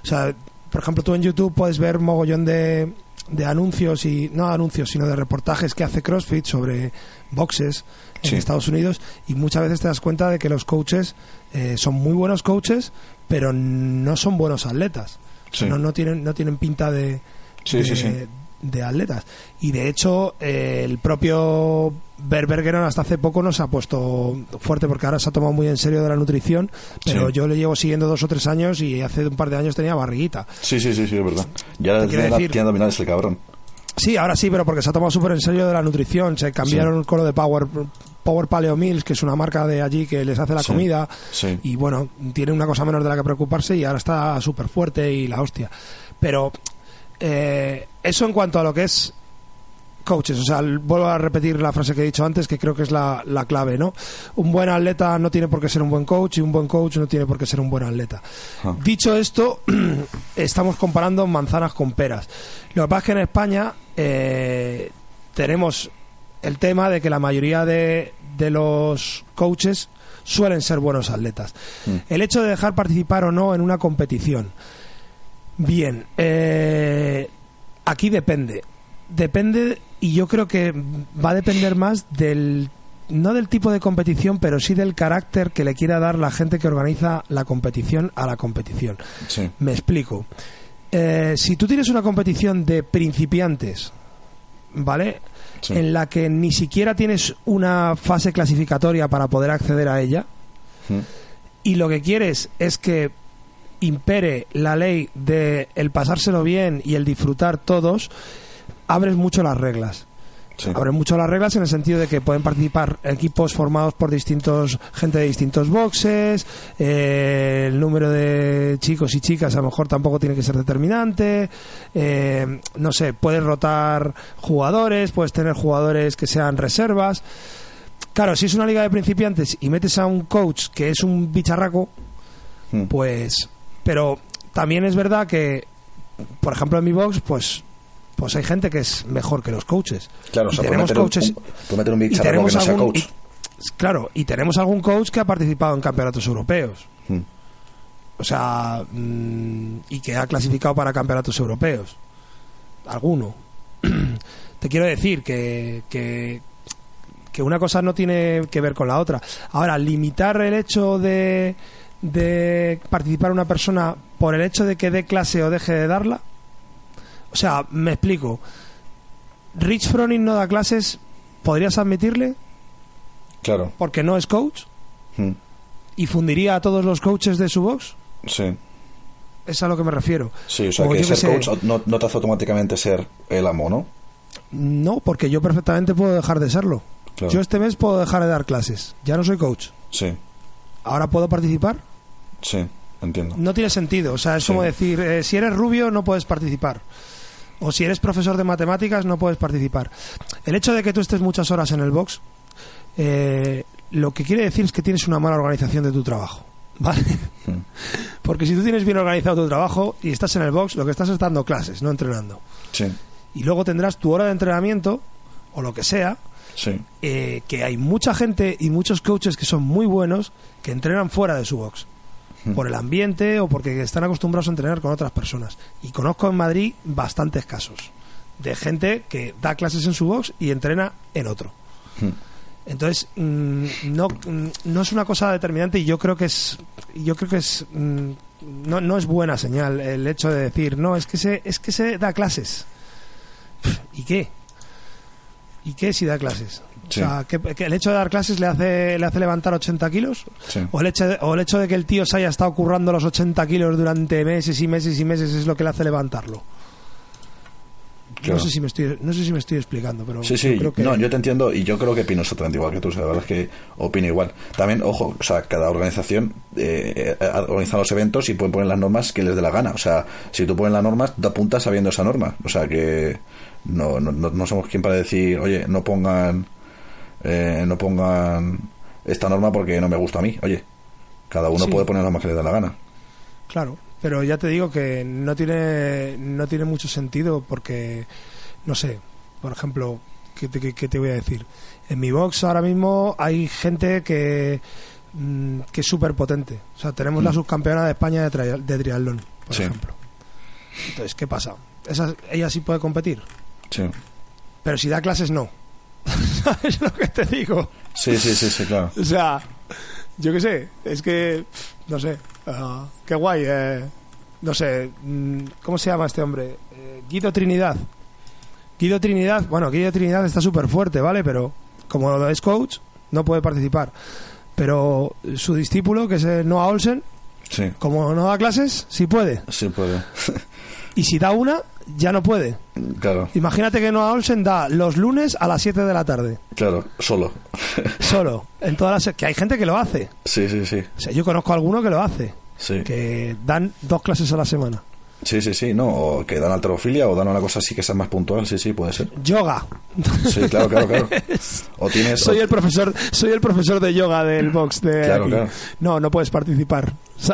o sea por ejemplo tú en YouTube puedes ver mogollón de de anuncios y no anuncios sino de reportajes que hace CrossFit sobre boxes en Sí. Estados Unidos y muchas veces te das cuenta de que los coaches eh, son muy buenos coaches pero no son buenos atletas Sí. no, no tienen no tienen pinta de Sí. De atletas y de hecho eh, el propio Berbergeron hasta hace poco no se ha puesto fuerte porque ahora se ha tomado muy en serio de la nutrición pero Sí. yo le llevo siguiendo dos o tres años y hace un par de años tenía barriguita Sí, sí, sí, sí, es verdad. Ya ahora tiene, abdominales el cabrón. Sí, ahora sí, pero porque se ha tomado súper en serio de la nutrición. Se cambiaron con lo de Power, Power Paleo Meals, que es una marca de allí que les hace la Sí, comida. sí. Y bueno, tiene una cosa menos de la que preocuparse y ahora está súper fuerte y la hostia. Pero eh, eso en cuanto a lo que es coaches. O sea, vuelvo a repetir la frase que he dicho antes, que creo que es la, la clave, ¿no? Un buen atleta no tiene por qué ser un buen coach y un buen coach no tiene por qué ser un buen atleta. Ah. Dicho esto, estamos comparando manzanas con peras. Lo que pasa es que en España eh, tenemos el tema de que la mayoría de, de los coaches suelen ser buenos atletas. Mm. El hecho de dejar participar o no en una competición. Bien, eh, aquí depende. Depende, y yo creo que va a depender más del, no del tipo de competición, pero sí del carácter que le quiera dar la gente que organiza la competición a la competición. Sí. Me explico. Eh, si tú tienes una competición de principiantes, ¿vale? Sí. En la que ni siquiera tienes una fase clasificatoria para poder acceder a ella, Mm. y lo que quieres es que impere la ley de el pasárselo bien y el disfrutar todos, abres mucho las reglas. Sí. Abres mucho las reglas en el sentido de que pueden participar equipos formados por distintos gente de distintos boxes, eh, el número de chicos y chicas a lo mejor tampoco tiene que ser determinante, eh, no sé, puedes rotar jugadores, puedes tener jugadores que sean reservas. Claro, si es una liga de principiantes y metes a un coach que es un bicharraco, Mm. pues pero también es verdad que por ejemplo en mi box pues pues hay gente que es mejor que los coaches. Claro, o sea, tenemos coaches un, un- y bicharraco que tenemos no sea algún coach. y- claro y tenemos algún coach que ha participado en campeonatos europeos. Mm. o sea mm, y que ha clasificado para campeonatos europeos. Alguno. Te quiero decir que, que que una cosa no tiene que ver con la otra. Ahora limitar el hecho de de participar una persona por el hecho de que dé clase o deje de darla o sea me explico Rich Froning no da clases podrías admitirle Claro. porque no es coach Mm. y fundiría a todos los coaches de su box Sí. es a lo que me refiero Sí, o sea, que ser sé. coach no, no te hace automáticamente ser el amo, ¿no? no porque yo perfectamente puedo dejar de serlo Claro. yo este mes puedo dejar de dar clases ya no soy coach Sí, ahora puedo participar sí, entiendo. no tiene sentido o sea es Sí. como decir eh, si eres rubio no puedes participar o si eres profesor de matemáticas no puedes participar el hecho de que tú estés muchas horas en el box eh, lo que quiere decir es que tienes una mala organización de tu trabajo ¿vale? Mm. porque si tú tienes bien organizado tu trabajo y estás en el box lo que estás es dando clases no entrenando Sí, y luego tendrás tu hora de entrenamiento o lo que sea sí, eh, que hay mucha gente y muchos coaches que son muy buenos que entrenan fuera de su box. Por el ambiente o porque están acostumbrados a entrenar con otras personas. Y conozco en Madrid bastantes casos de gente que da clases en su box y entrena en otro. Entonces mm, no mm, no es una cosa determinante y yo creo que es yo creo que es mm, no, no es buena señal el hecho de decir no es que se es que se da clases ¿y qué? ¿Y qué si da clases? Sí. O sea, ¿que, que el hecho de dar clases le hace, le hace levantar 80 kilos? Sí. ¿O, el hecho de, ¿O el hecho de que el tío se haya estado currando los 80 kilos durante meses y meses y meses es lo que le hace levantarlo? No, sé si me estoy, no sé si me estoy explicando, pero Sí, sí, yo creo que... no, yo te entiendo y yo creo que opino exactamente igual que tú, o sea, la verdad es que opino igual. También, ojo, o sea, cada organización eh, eh, organiza los eventos y pueden poner las normas que les dé la gana. O sea, si tú pones las normas, te apuntas sabiendo esa norma. O sea, que no, no, no, no somos quien para decir, oye, no pongan, eh, no pongan esta norma porque no me gusta a mí. Oye, cada uno Sí. puede poner las normas que les dé la gana. Claro, pero ya te digo que no tiene, no tiene mucho sentido porque, no sé, por ejemplo, ¿qué te, qué- te voy a decir? En mi box ahora mismo hay gente que, mm, que es súper potente. O sea, tenemos la Mm. subcampeona de España de, tria- de triatlón, por Sí. ejemplo. Entonces, ¿qué pasa? Esa, ella sí puede competir, Sí, pero si da clases no. ¿Sabes lo que te digo? sí, sí, sí, sí, claro. O sea, yo qué sé, es que, no sé, ah, qué guay, eh, no sé, mm, ¿cómo se llama este hombre? Eh, Guido Trinidad. Guido Trinidad, bueno, Guido Trinidad está súper fuerte, ¿vale? Pero como es coach, no puede participar. Pero su discípulo, que es eh, Noah Olsen, Sí, como no da clases, sí puede. sí puede. Y si da una, ya no puede. claro, Imagínate que Noah Olsen da los lunes a las 7 de la tarde, claro, solo. solo, en todas las... que hay gente que lo hace. sí, sí, sí. O sea, yo conozco a alguno que lo hace. Sí. que dan dos clases a la semana. Sí, sí, sí, no, o que dan alterofilia o dan una cosa así que sea más puntual, sí, sí, puede ser. Yoga. Sí, claro, claro, claro. O tienes... Soy o- el profesor, soy el profesor de yoga del box de Claro, aquí. claro. No, no puedes participar.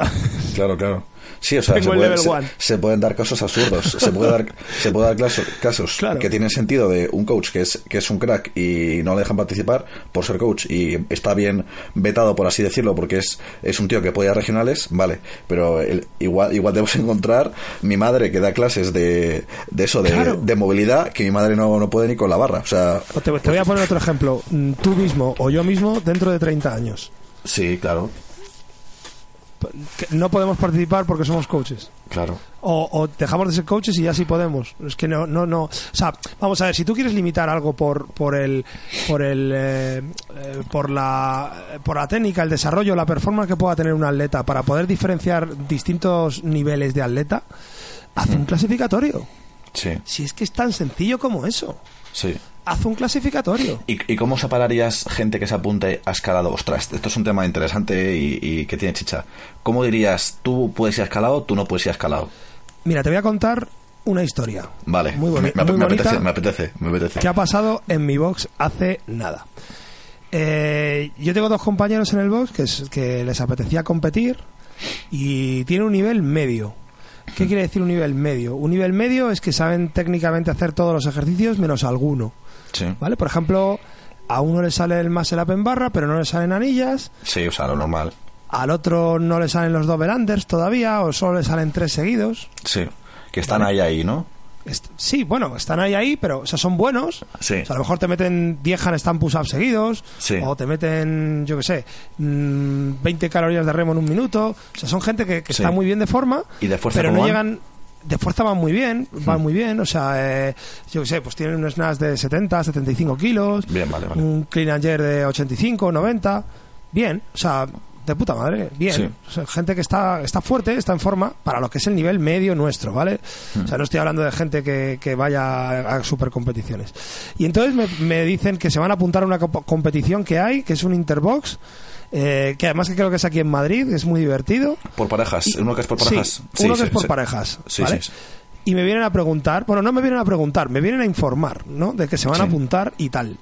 Claro, claro. Sí, o sea, se, puede- pueden dar casos absurdos. Se puede dar, se puede dar casos, casos Claro. que tienen sentido de un coach que es, que es un crack y no le dejan participar por ser coach y está bien vetado, por así decirlo, porque es, es un tío que puede ir a regionales, vale. Pero el- igual, igual debemos encontrar mi madre que da clases de, de eso, de, Claro. de movilidad, que mi madre no, no puede ni con la barra. O sea, te, te voy a poner otro ejemplo. Tú mismo o yo mismo dentro de 30 años. sí, claro, No podemos participar porque somos coaches. claro. O, o dejamos de ser coaches y ya sí podemos. Es que no, no, no. O sea, vamos a ver, si tú quieres limitar algo por, por el, por el, eh, eh, por la, por la técnica, el desarrollo, la performance que pueda tener un atleta para poder diferenciar distintos niveles de atleta, haz un clasificatorio. Sí, Si es que es tan sencillo como eso. sí. Haz un clasificatorio. ¿Y, y cómo separarías gente que se apunte a escalado? Ostras, esto es un tema interesante y, y que tiene chicha. ¿Cómo dirías, tú puedes ir a escalado, tú no puedes ir a escalado? Mira, te voy a contar una historia. Vale, Muy, me, me- muy me bonita. apetece, me apetece, me apetece. ¿Qué ha pasado en mi box hace nada? Eh, yo tengo dos compañeros en el box que, es- que les apetecía competir y tienen un nivel medio. ¿Qué quiere decir un nivel medio? Un nivel medio es que saben técnicamente hacer todos los ejercicios menos alguno. Sí. ¿Vale? Por ejemplo, a uno le sale el muscle up en barra, pero no le salen anillas. sí, o sea, lo normal. Al otro no le salen los double unders todavía, o solo le salen tres seguidos. Sí, que están ahí, ahí, ¿no? Sí, bueno, están ahí ahí, pero o sea, son buenos. Sí. O sea, a lo mejor te meten 10 handstand push-ups seguidos. Sí. O te meten, yo qué sé, mm, 20 calorías de remo en un minuto. O sea, son gente que, que Sí. está muy bien de forma. ¿Y de fuerza Pero no llegan... De fuerza van muy bien, van Hmm. muy bien. O sea, eh, yo qué sé, pues tienen un snatch de 70, 75 kilos. Bien, vale, vale. Un clean and jerk de 85, 90. Bien, o sea, de puta madre, bien. Sí. O sea, gente que está, está fuerte, está en forma para lo que es el nivel medio nuestro, ¿vale? Hmm. O sea, no estoy hablando de gente que, que vaya a super competiciones. Y entonces me, me dicen que se van a apuntar a una comp- competición que hay, que es un Interbox, eh, que además que creo que es aquí en Madrid, es muy divertido. Por parejas, Y- uno que es por sí, parejas. uno que es por parejas, ¿vale? Y me vienen a preguntar, bueno, no me vienen a preguntar, me vienen a informar, ¿no? De que se van a apuntar y tal.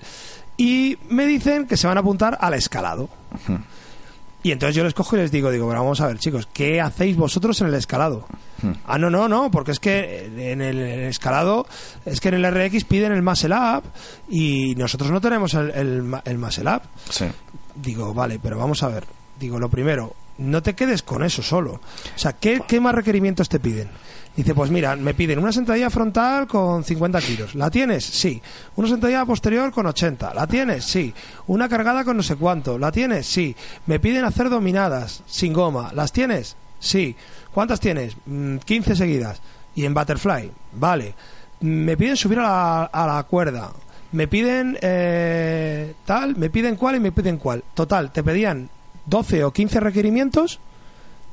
Y me dicen que se van a apuntar al escalado. Y entonces yo les cojo y les digo, digo, pero vamos a ver, chicos, ¿qué hacéis vosotros en el escalado? Hmm. Ah, no, no, no, porque es que en el, escalado, es que en el RX piden el muscle up y nosotros no tenemos el, el, el muscle up. Sí. Digo, vale, pero vamos a ver. Digo, lo primero, no te quedes con eso solo. O sea, ¿qué, qué más requerimientos te piden? Dice, pues mira, me piden una sentadilla frontal con 50 kilos. ¿La tienes? Sí. Una sentadilla posterior con 80. ¿La tienes? Sí. Una cargada con no sé cuánto. ¿La tienes? Sí. Me piden hacer dominadas sin goma. ¿Las tienes? Sí. ¿Cuántas tienes? Mm, 15 seguidas. ¿Y en butterfly? Vale. Me piden subir a la, a la cuerda. Me piden eh, tal, me piden cual y me piden cual. Total, te pedían 12 o 15 requerimientos,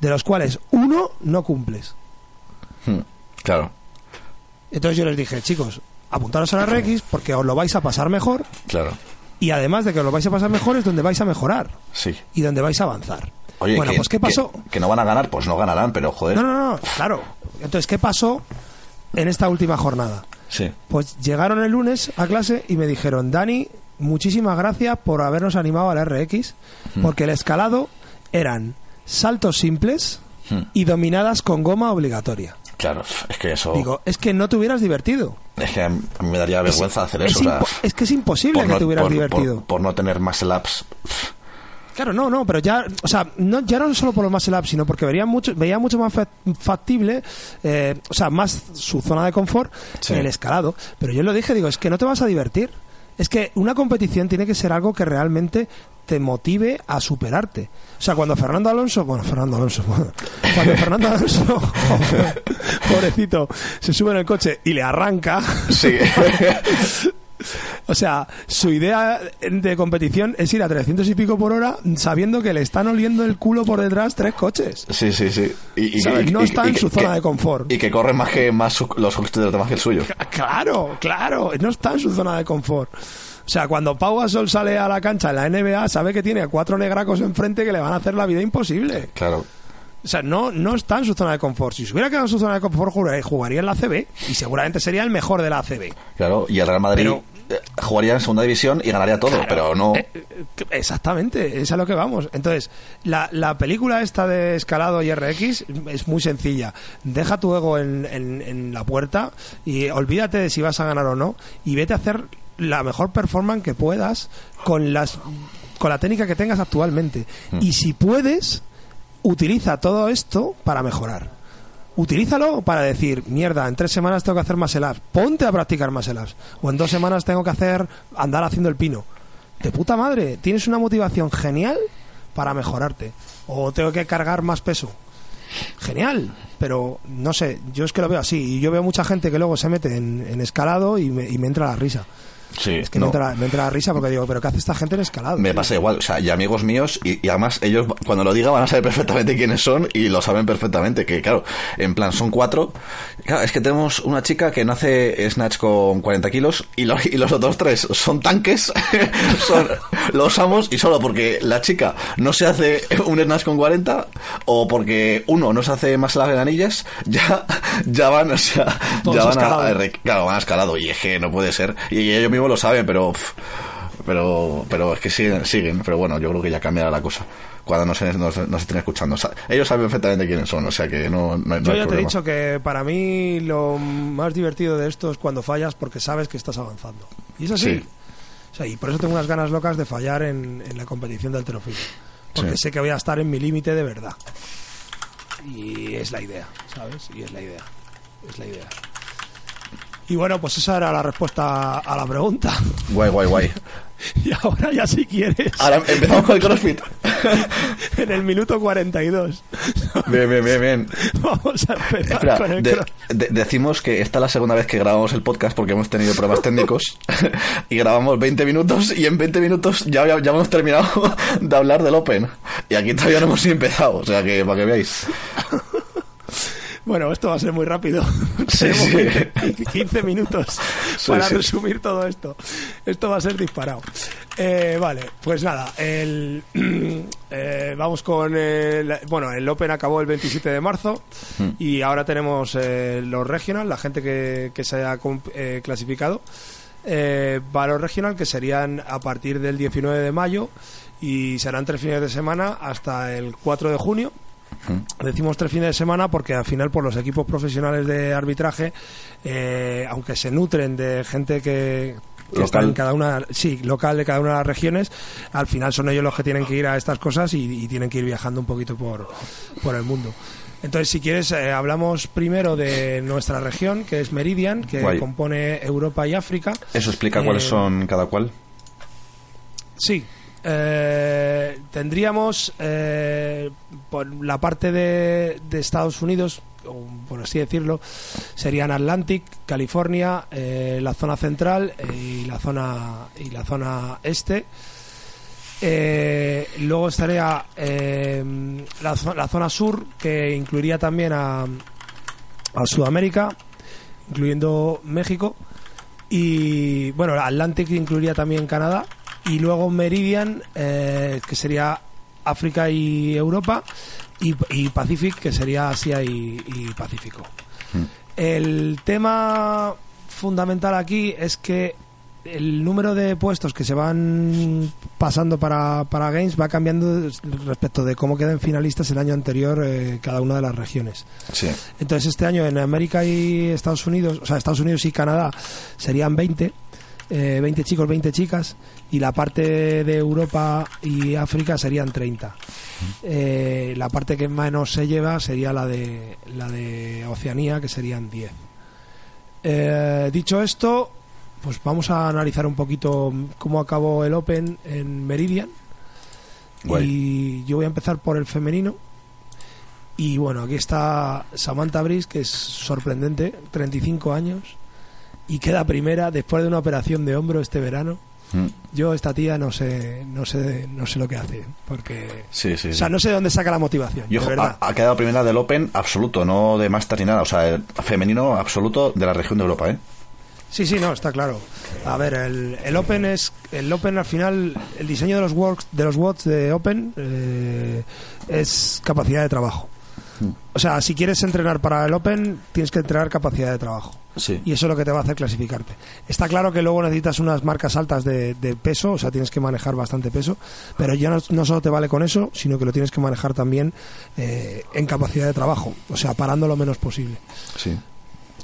de los cuales uno no cumples. Hmm, Claro, Entonces yo les dije, chicos, apuntaros a la RX porque os lo vais a pasar mejor claro. y además de que os lo vais a pasar mejor es donde vais a mejorar Sí. y donde vais a avanzar. Oye, bueno, que, pues ¿qué que- pasó? Que, no van a ganar, pues no ganarán, pero joder. No, no, no, claro. Entonces, ¿qué pasó en esta última jornada? Sí. Pues llegaron el lunes a clase y me dijeron, Dani, muchísimas gracias por habernos animado a la RX, porque el escalado eran saltos simples Hmm. y dominadas con goma obligatoria. Claro, es que eso. Digo, es que no te hubieras divertido. es que a mí me daría vergüenza hacer es, eso. o sea, impo- es que es imposible que no- te hubieras por- divertido. Por, por no tener más laps. Claro, no, no, pero ya, o sea, no, ya no solo por los muscle ups, sino porque vería mucho, veía mucho más fa- factible, eh, o sea, más su zona de confort Sí. el escalado. Pero yo lo dije, digo, es que no te vas a divertir. Es que una competición tiene que ser algo que realmente te motive a superarte. O sea, cuando Fernando Alonso, bueno, Fernando Alonso, cuando Fernando Alonso, pobrecito, se sube en el coche y le arranca, Sí. o sea, su idea de competición es ir a 300 y pico por hora sabiendo que le están oliendo el culo por detrás tres coches. sí, sí, sí. Y, y- ¿Sabes? y- No y- está en su que- zona de confort. Y que corren más que más su- los coches de los demás que el suyo. Claro, claro, no está en su zona de confort. O sea, cuando Pau Gasol sale a la cancha en la NBA, sabe que tiene a cuatro negracos enfrente que le van a hacer la vida imposible. Claro. O sea, no, no está en su zona de confort. Si se hubiera quedado en su zona de confort, jugaría, jugaría en la ACB y seguramente sería el mejor de la ACB. Claro. Y el Real Madrid Pero- eh, jugaría en segunda división y ganaría todo, pero no. Eh, eh, Exactamente, es a lo que vamos. Entonces, la, la película esta de escalado y RX es muy sencilla. Deja tu ego en, en- en la puerta y olvídate de si vas a ganar o no y vete a hacer la mejor performance que puedas con las con la técnica que tengas actualmente. Y si puedes, utiliza todo esto para mejorar. Utilízalo para decir, mierda, en tres semanas tengo que hacer más ups. Ponte a practicar más ups. O en dos semanas tengo que hacer andar haciendo el pino. De puta madre, tienes una motivación genial para mejorarte. O tengo que cargar más peso. Genial, pero no sé, yo es que lo veo así. Y yo veo mucha gente que luego se mete en, en escalado y me, y me entra la risa. Sí, Es que no. me, entra, me entra la risa porque digo, ¿pero qué hace esta gente en escalado? Me tío? pasa igual, o sea, y amigos míos, y, y además ellos cuando lo diga van a saber perfectamente quiénes son y lo saben perfectamente, que claro, en plan son cuatro, claro, es que tenemos una chica que no hace snatch con 40 kilos y, lo- y los otros tres son tanques, son, lo usamos y solo porque la chica no se hace un snatch con 40 o porque uno no se hace más las granillas, ya, ya van, o sea, Todos ya van a, a claro, van a escalado y es que no puede ser, y ellos mismos lo saben, pero... pero pero es que siguen, siguen, pero bueno, yo creo que ya cambiará la cosa cuando nos, nos, nos estén escuchando. O sea, ellos saben perfectamente quiénes son, o sea que no, no, Yo hay ya te he dicho que para mí lo más divertido de esto es cuando fallas porque sabes que estás avanzando. Y es así. Sí. O sea, y por eso tengo unas ganas locas de fallar en, en la competición del alterofilia. Porque Sí. sé que voy a estar en mi límite de verdad. Y es la idea, ¿sabes? Y es la idea. Es la idea. Y bueno, pues esa era la respuesta a la pregunta. Guay, guay, guay. Y ahora ya si quieres, Ahora empezamos con el CrossFit. en el minuto 42, Bien, bien, bien, bien. vamos a empezar Espera, con el de- de- decimos que esta es la segunda vez que grabamos el podcast porque hemos tenido problemas técnicos y grabamos 20 minutos y en 20 minutos ya, ya, ya hemos terminado de hablar del Open. Y aquí todavía no hemos empezado, o sea que para que veáis. Bueno, esto va a ser muy rápido. Sí, sí. 15, 15 minutos para sí. resumir todo esto. Esto va a ser disparado. Eh, vale, pues nada, el, eh, vamos con el, bueno, el Open acabó el 27 de marzo Hmm. y ahora tenemos eh, los regional, la gente que, que se haya comp- eh, clasificado. Eh, va a los regional que serían a partir del 19 de mayo y serán tres fines de semana hasta el 4 de junio. Decimos tres fines de semana porque al final por los equipos profesionales de arbitraje, eh, aunque se nutren de gente que, que Local. está en cada una, sí, local de cada una de las regiones, al final son ellos los que tienen que ir a estas cosas y, y tienen que ir viajando un poquito por, por el mundo. Entonces, si quieres, eh, hablamos primero de nuestra región, que es Meridian, que Guay. compone Europa y África. Eso explica Eh, cuáles son cada cual. Sí, eh, tendríamos eh, por la parte de, de Estados Unidos, por así decirlo, serían Atlantic, California, eh, la zona central eh, y la zona y la zona este. Eh, luego estaría la zona sur, que incluiría también a, a Sudamérica, incluyendo México. Y bueno, Atlantic incluiría también Canadá. Y luego Meridian, eh, que sería África y Europa. Y, y Pacific, que sería Asia y, y Pacífico. El tema fundamental aquí es que el número de puestos que se van pasando para, para Games va cambiando respecto de cómo quedan finalistas el año anterior eh, cada una de las regiones. Sí. Entonces este año en América y Estados Unidos, o sea, Estados Unidos y Canadá serían 20, eh, 20 chicos, 20 chicas, y la parte de Europa y África serían 30. Eh, la parte que menos se lleva sería la de la de Oceanía, que serían 10. Eh, dicho esto, pues vamos a analizar un poquito cómo acabó el Open en Meridian. Guay. Y yo voy a empezar por el femenino. Y bueno, aquí está Samantha Brice, que es sorprendente, 35 años, y queda primera después de una operación de hombro este verano. Mm. Yo esta tía no sé, no sé, no sé lo que hace, porque, Sí, sí. o sea, sí. no sé de dónde saca la motivación. Y de verdad. ha, ha quedado primera del Open absoluto, no de Master ni nada. O sea, el femenino absoluto de la región de Europa, ¿eh? Sí, sí, no, está claro. A ver, el, el Open es el Open al final, el diseño de los works, de los watts de Open eh, es capacidad de trabajo. O sea, si quieres entrenar para el Open, tienes que entrenar capacidad de trabajo. Sí. Y eso es lo que te va a hacer clasificarte. Está claro que luego necesitas unas marcas altas de, de peso, o sea, tienes que manejar bastante peso, pero ya no, no solo te vale con eso, sino que lo tienes que manejar también eh, en capacidad de trabajo, o sea, parando lo menos posible. Sí.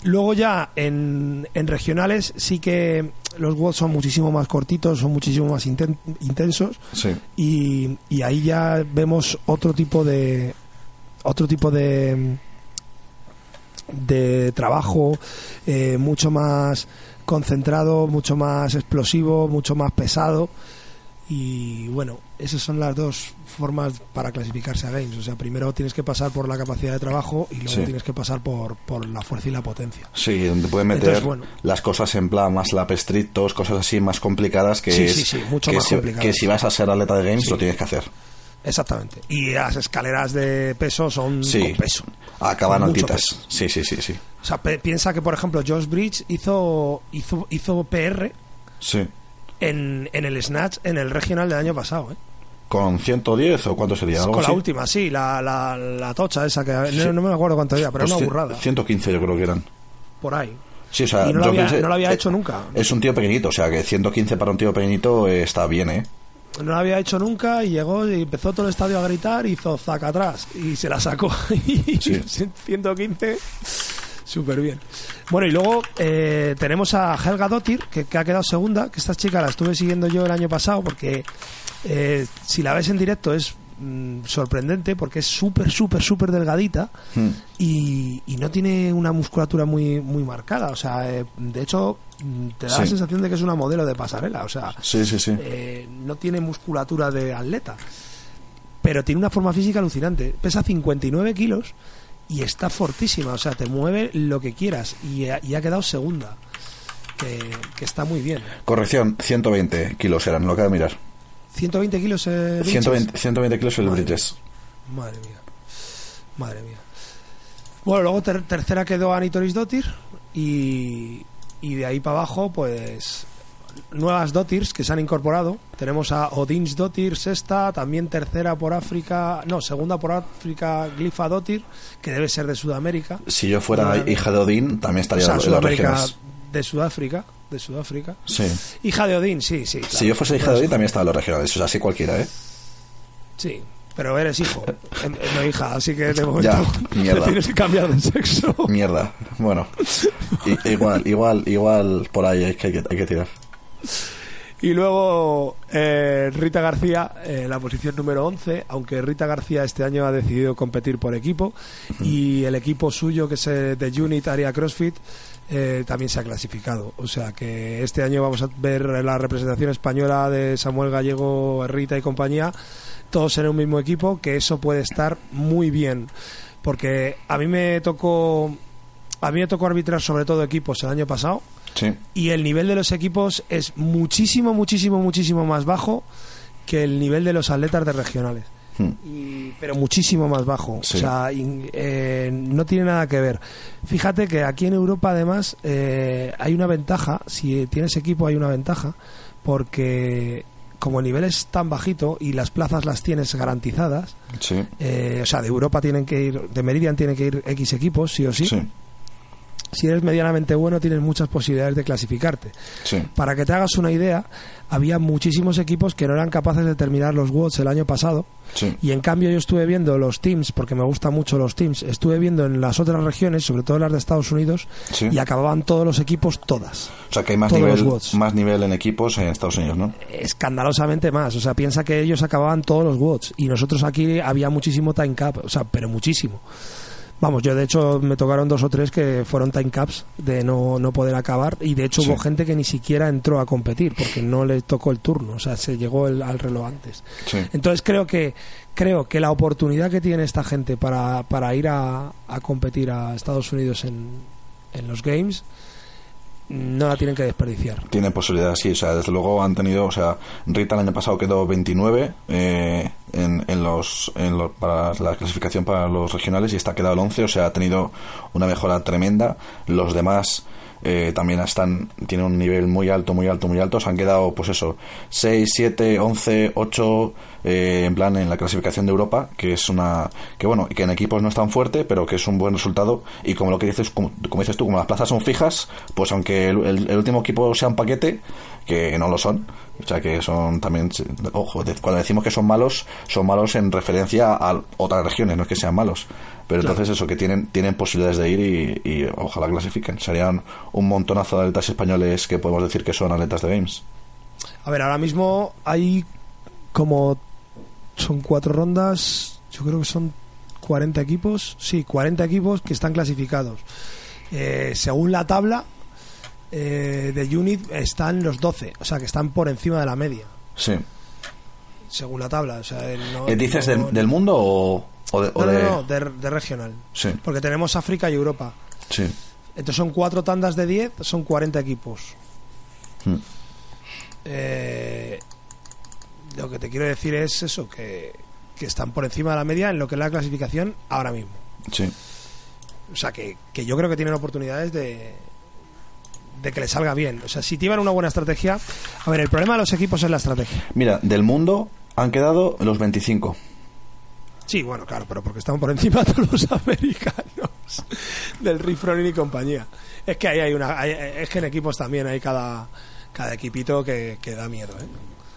Luego ya en, en regionales sí que los WOD son muchísimo más cortitos, son muchísimo más inten- intensos Sí. y, y ahí ya vemos otro tipo de otro tipo de de trabajo eh, mucho más concentrado, mucho más explosivo, mucho más pesado y bueno, esas son las dos formas para clasificarse a games. O sea, primero tienes que pasar por la capacidad de trabajo y luego Sí. tienes que pasar por, por la fuerza y la potencia. Sí, donde pueden meter Entonces, bueno. las cosas en plan más lap estrictos, cosas así más complicadas que, Sí, es- sí, mucho que más si, que si vas a ser atleta de games lo tienes que hacer. Exactamente. Y las escaleras de peso son Sí. con peso. Acaban Con altitas. peso. Sí, sí, sí, sí. O sea, piensa que, por ejemplo, Josh Bridge hizo, hizo, hizo PR Sí. en, en el Snatch en el regional del año pasado. ¿eh? ¿Con 110 o cuánto sería? ¿Algo Con la última, sí, la, la, la tocha esa, que no, no me acuerdo cuánto era, pero Pues era una burrada. 115 yo creo que eran. Por ahí. Sí, o sea, Y no lo había- no lo había eh, hecho nunca. Es un tío pequeñito, o sea que 115 para un tío pequeñito eh, está bien, ¿eh? No lo había hecho nunca y llegó y empezó todo el estadio a gritar, hizo zaca atrás y se la sacó. Y Sí. 115, súper bien. Bueno, y luego eh, tenemos a Helga Dottir, que, que ha quedado segunda, que esta chica la estuve siguiendo yo el año pasado porque eh, si la ves en directo es mm, sorprendente porque es súper, súper, súper delgadita Hmm. y, y no tiene una musculatura muy, muy marcada. O sea, eh, de hecho, mm, te da la sensación de que es una modelo de pasarela. O sea, Sí, sí, sí. eh, no tiene musculatura de atleta, pero tiene una forma física alucinante. Pesa 59 kilos y está fortísima, o sea, te mueve lo que quieras y ha, y ha quedado segunda, que, que está muy bien. Corrección, 120 kilos eran, lo acabo de mirar. 120 kilos eh, Bridges. 120, 120 kilos el Madre Bridges. Madre mía, madre mía. Bueno, luego ter- tercera quedó Anitoris Dottir y, y de ahí para abajo, pues nuevas Dottirs que se han incorporado. Tenemos a Odins Dottir, sexta, también tercera por África, no, segunda por África, Glifa Dottir, que debe ser de Sudamérica. Si yo fuera hija de Odín, también O estaría sea, en las Sudamérica regiones. de Sudáfrica, de Sudáfrica. Sí. Hija de Odín, sí, sí. Si yo fuese hija de Odín, también estaba en los regionales. O sea, así cualquiera, ¿eh? Sí, pero eres hijo, no hija, así que de momento Ya, te tienes que cambiar de sexo. Mierda. Bueno. Igual, igual, igual por ahí hay que, hay que tirar. Y luego eh, Rita García, eh, la posición número 11, aunque Rita García este año ha decidido competir por equipo y el equipo suyo, que es de Unit Area CrossFit, eh, también se ha clasificado. O sea que este año vamos a ver la representación española de Samuel Gallego, Rita y compañía, todos en un mismo equipo, que eso puede estar muy bien. Porque a mí me tocó, a mí me tocó arbitrar sobre todo equipos el año pasado. Y el nivel de los equipos es muchísimo, muchísimo, muchísimo más bajo que el nivel de los atletas de regionales. Hmm. pero muchísimo más bajo. O sea, eh, no tiene nada que ver. Fíjate que aquí en Europa, además, eh, hay una ventaja. Si tienes equipo, hay una ventaja. Porque como el nivel es tan bajito y las plazas las tienes garantizadas, eh, o sea, de Europa tienen que ir, de Meridian tienen que ir X equipos, sí o sí. sí si eres medianamente bueno tienes muchas posibilidades de clasificarte. Para que te hagas una idea, había muchísimos equipos que no eran capaces de terminar los WOTS el año pasado y en cambio yo estuve viendo los teams, porque me gustan mucho los teams, estuve viendo en las otras regiones, sobre todo las de Estados Unidos, y acababan todos los equipos todas. O sea que hay más nivel, más nivel en equipos en Estados Unidos, ¿no? Escandalosamente más. O sea, piensa que ellos acababan todos los WOTS y nosotros aquí había muchísimo time cap, o sea, pero muchísimo. Vamos, yo de hecho me tocaron dos o tres que fueron time caps de no, no poder acabar y de hecho hubo gente que ni siquiera entró a competir porque no le tocó el turno, o sea, se llegó el, al reloj antes. Entonces creo que creo que la oportunidad que tiene esta gente para, para ir a, a competir a Estados Unidos en, en los Games no la tienen que desperdiciar. Tienen posibilidades, sí. O sea, desde luego han tenido. O sea, Rita el año pasado quedó 29 eh, en, en, los, en los, para la clasificación para los regionales y está quedado el 11. O sea, ha tenido una mejora tremenda. Los demás. Eh, también están tienen un nivel muy alto, muy alto, muy alto. Se han quedado, pues eso, 6, 7, 11, 8 eh, en plan en la clasificación de Europa, que es una que bueno, que en equipos no es tan fuerte, pero que es un buen resultado y como lo que dices, como, dices tú, como las plazas son fijas, pues aunque el, último equipo sea un paquete, que no lo son, o sea que son también, ojo, cuando decimos que son malos, son malos en referencia a otras regiones, no es que sean malos. Pero entonces eso, que tienen, tienen posibilidades de ir y, y, ojalá clasifiquen. Serían un montonazo de atletas españoles que podemos decir que son atletas de Games. A ver, ahora mismo hay como son cuatro rondas, yo creo que son 40 equipos, sí, 40 equipos que están clasificados. Eh, según la tabla eh, de Unit están los 12, o sea que están por encima de la media. Sí. Según la tabla. O sea, ¿Eh, ¿Dices del mundo o, de, no, no, de... regional. Sí. Porque tenemos África y Europa. Sí. Entonces son cuatro tandas de 10, son 40 equipos. Hmm. Eh, lo que te quiero decir es eso, que, están por encima de la media en lo que es la clasificación ahora mismo. Sí. O sea, que, yo creo que tienen oportunidades de, de que les salga bien. O sea, si tienen una buena estrategia... A ver, el problema de los equipos es la estrategia. Mira, del mundo han quedado los 25. Sí, bueno, claro, pero porque están por encima de los americanos del Riff y compañía. Es que ahí hay una... es que en equipos también hay cada, cada equipito que, que da miedo, ¿eh?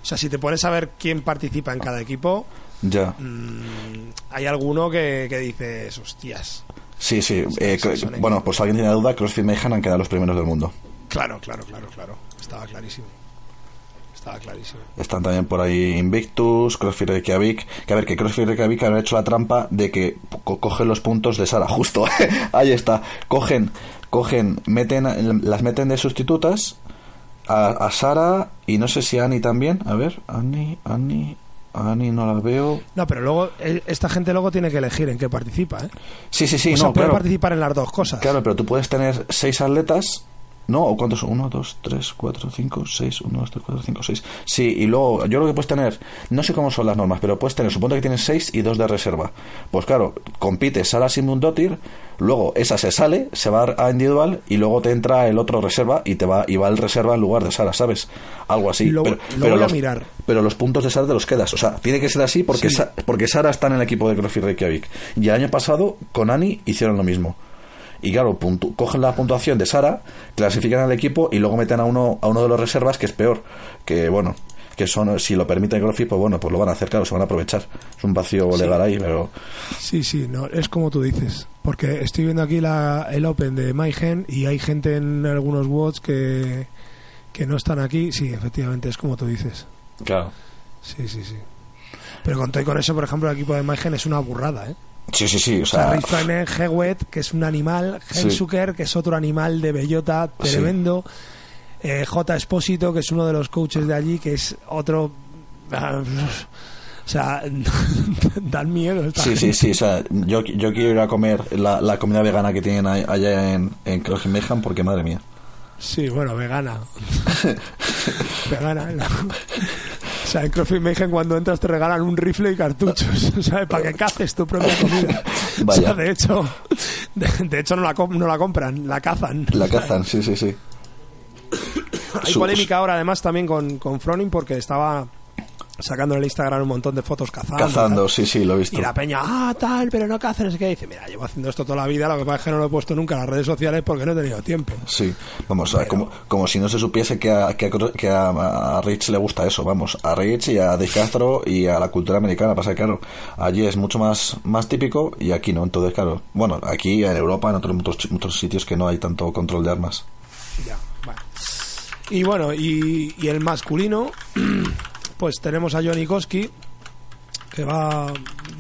O sea, si te pones a ver quién participa en cada equipo, ya. Mm, hay alguno que, que dices, hostias. Sí, sí. Eh, bueno, pues alguien tiene duda, CrossFit Mayhem han quedado los primeros del mundo. Claro, claro, claro, claro. Estaba clarísimo. Estaba clarísimo. Están también por ahí Invictus, CrossFit Reykjavik. Que a ver, que CrossFit Reykjavik han hecho la trampa de que cogen los puntos de Sara, justo. ahí está. Cogen, cogen, meten, las meten de sustitutas a, Sara y no sé si a Annie también. A ver, Annie, Annie, Annie no la veo. No, pero luego eh, esta gente luego tiene que elegir en qué participa, ¿eh? Sí, sí, sí. O no, puede participar en las dos cosas. Claro, pero tú puedes tener seis atletas ¿No? ¿O cuántos son? 1, 2, 3, 4, 5, 6. 1, 2, 3, 4, 5, 6. Sí, y luego yo creo que puedes tener, no sé cómo son las normas, pero puedes tener, supongo que tienes 6 y 2 de reserva. Pues claro, compite Sara Simundotir, luego esa se sale, se va a individual y luego te entra el otro reserva y te va y va el reserva en lugar de Sara, ¿sabes? Algo así. Lo, pero, lo pero voy los, a mirar. Pero los puntos de Sara te los quedas. O sea, tiene que ser así porque, sí. Sa, porque Sara está en el equipo de CrossFit Reykjavik. Y el año pasado con Ani hicieron lo mismo y claro, cogen la puntuación de Sara, clasifican al equipo y luego meten a uno, a uno de los reservas que es peor, que bueno, que son, si lo permite el pues bueno, pues lo van a hacer, claro, se van a aprovechar. Es un vacío legal ahí, pero... Sí, sí, no, es como tú dices, porque estoy viendo aquí la, el Open de MyGen y hay gente en algunos WOTS que, que no están aquí, sí, efectivamente, es como tú dices. Claro. Sí, sí, sí. Pero conté con eso, por ejemplo, el equipo de MyGen es una burrada, ¿eh? Sí, sí, sí. O O sea, sea, Rich Froning, Hewett, que es un animal, Sí. Hensuker, que es otro animal de bellota Sí. tremendo, eh, J. Espósito, que es uno de los coaches de allí, que es otro... ah, O sea, dan miedo. esta Sí, sí, gente. sí. O sea, yo, yo quiero ir a comer la, la comida vegana que tienen allá en, en Crossing Mayhem porque, madre mía. Sí, bueno, vegana. vegana. O sea, en CrossFit Mayhem cuando entras te regalan un rifle y cartuchos, ¿sabes? Para que caces tu propia comida. O sea, de hecho, de, de hecho no la, no la compran, la cazan. La cazan, sí, sí, sí. Hay polémica ahora además también con, con Froning porque estaba sacando en el Instagram un montón de fotos cazando. Cazando, sí, sí, lo he visto. Y la peña, ah, tal, pero no cazan, no sé qué. Dice, mira, llevo haciendo esto toda la vida, lo que pasa es que no lo he puesto nunca en las redes sociales porque no he tenido tiempo. Sí, vamos, a- como, como si no se supiese que, a, que, a, que a- Rich le gusta eso, vamos, a Rich y a Dave Castro y a la cultura americana, pasa que claro, allí es mucho más, más típico y aquí no, entonces claro, bueno, aquí en Europa, en otros muchos, muchos sitios que no hay tanto control de armas. Ya, vale. Y bueno, y, y el masculino, pues tenemos a Johnny Koski, que va,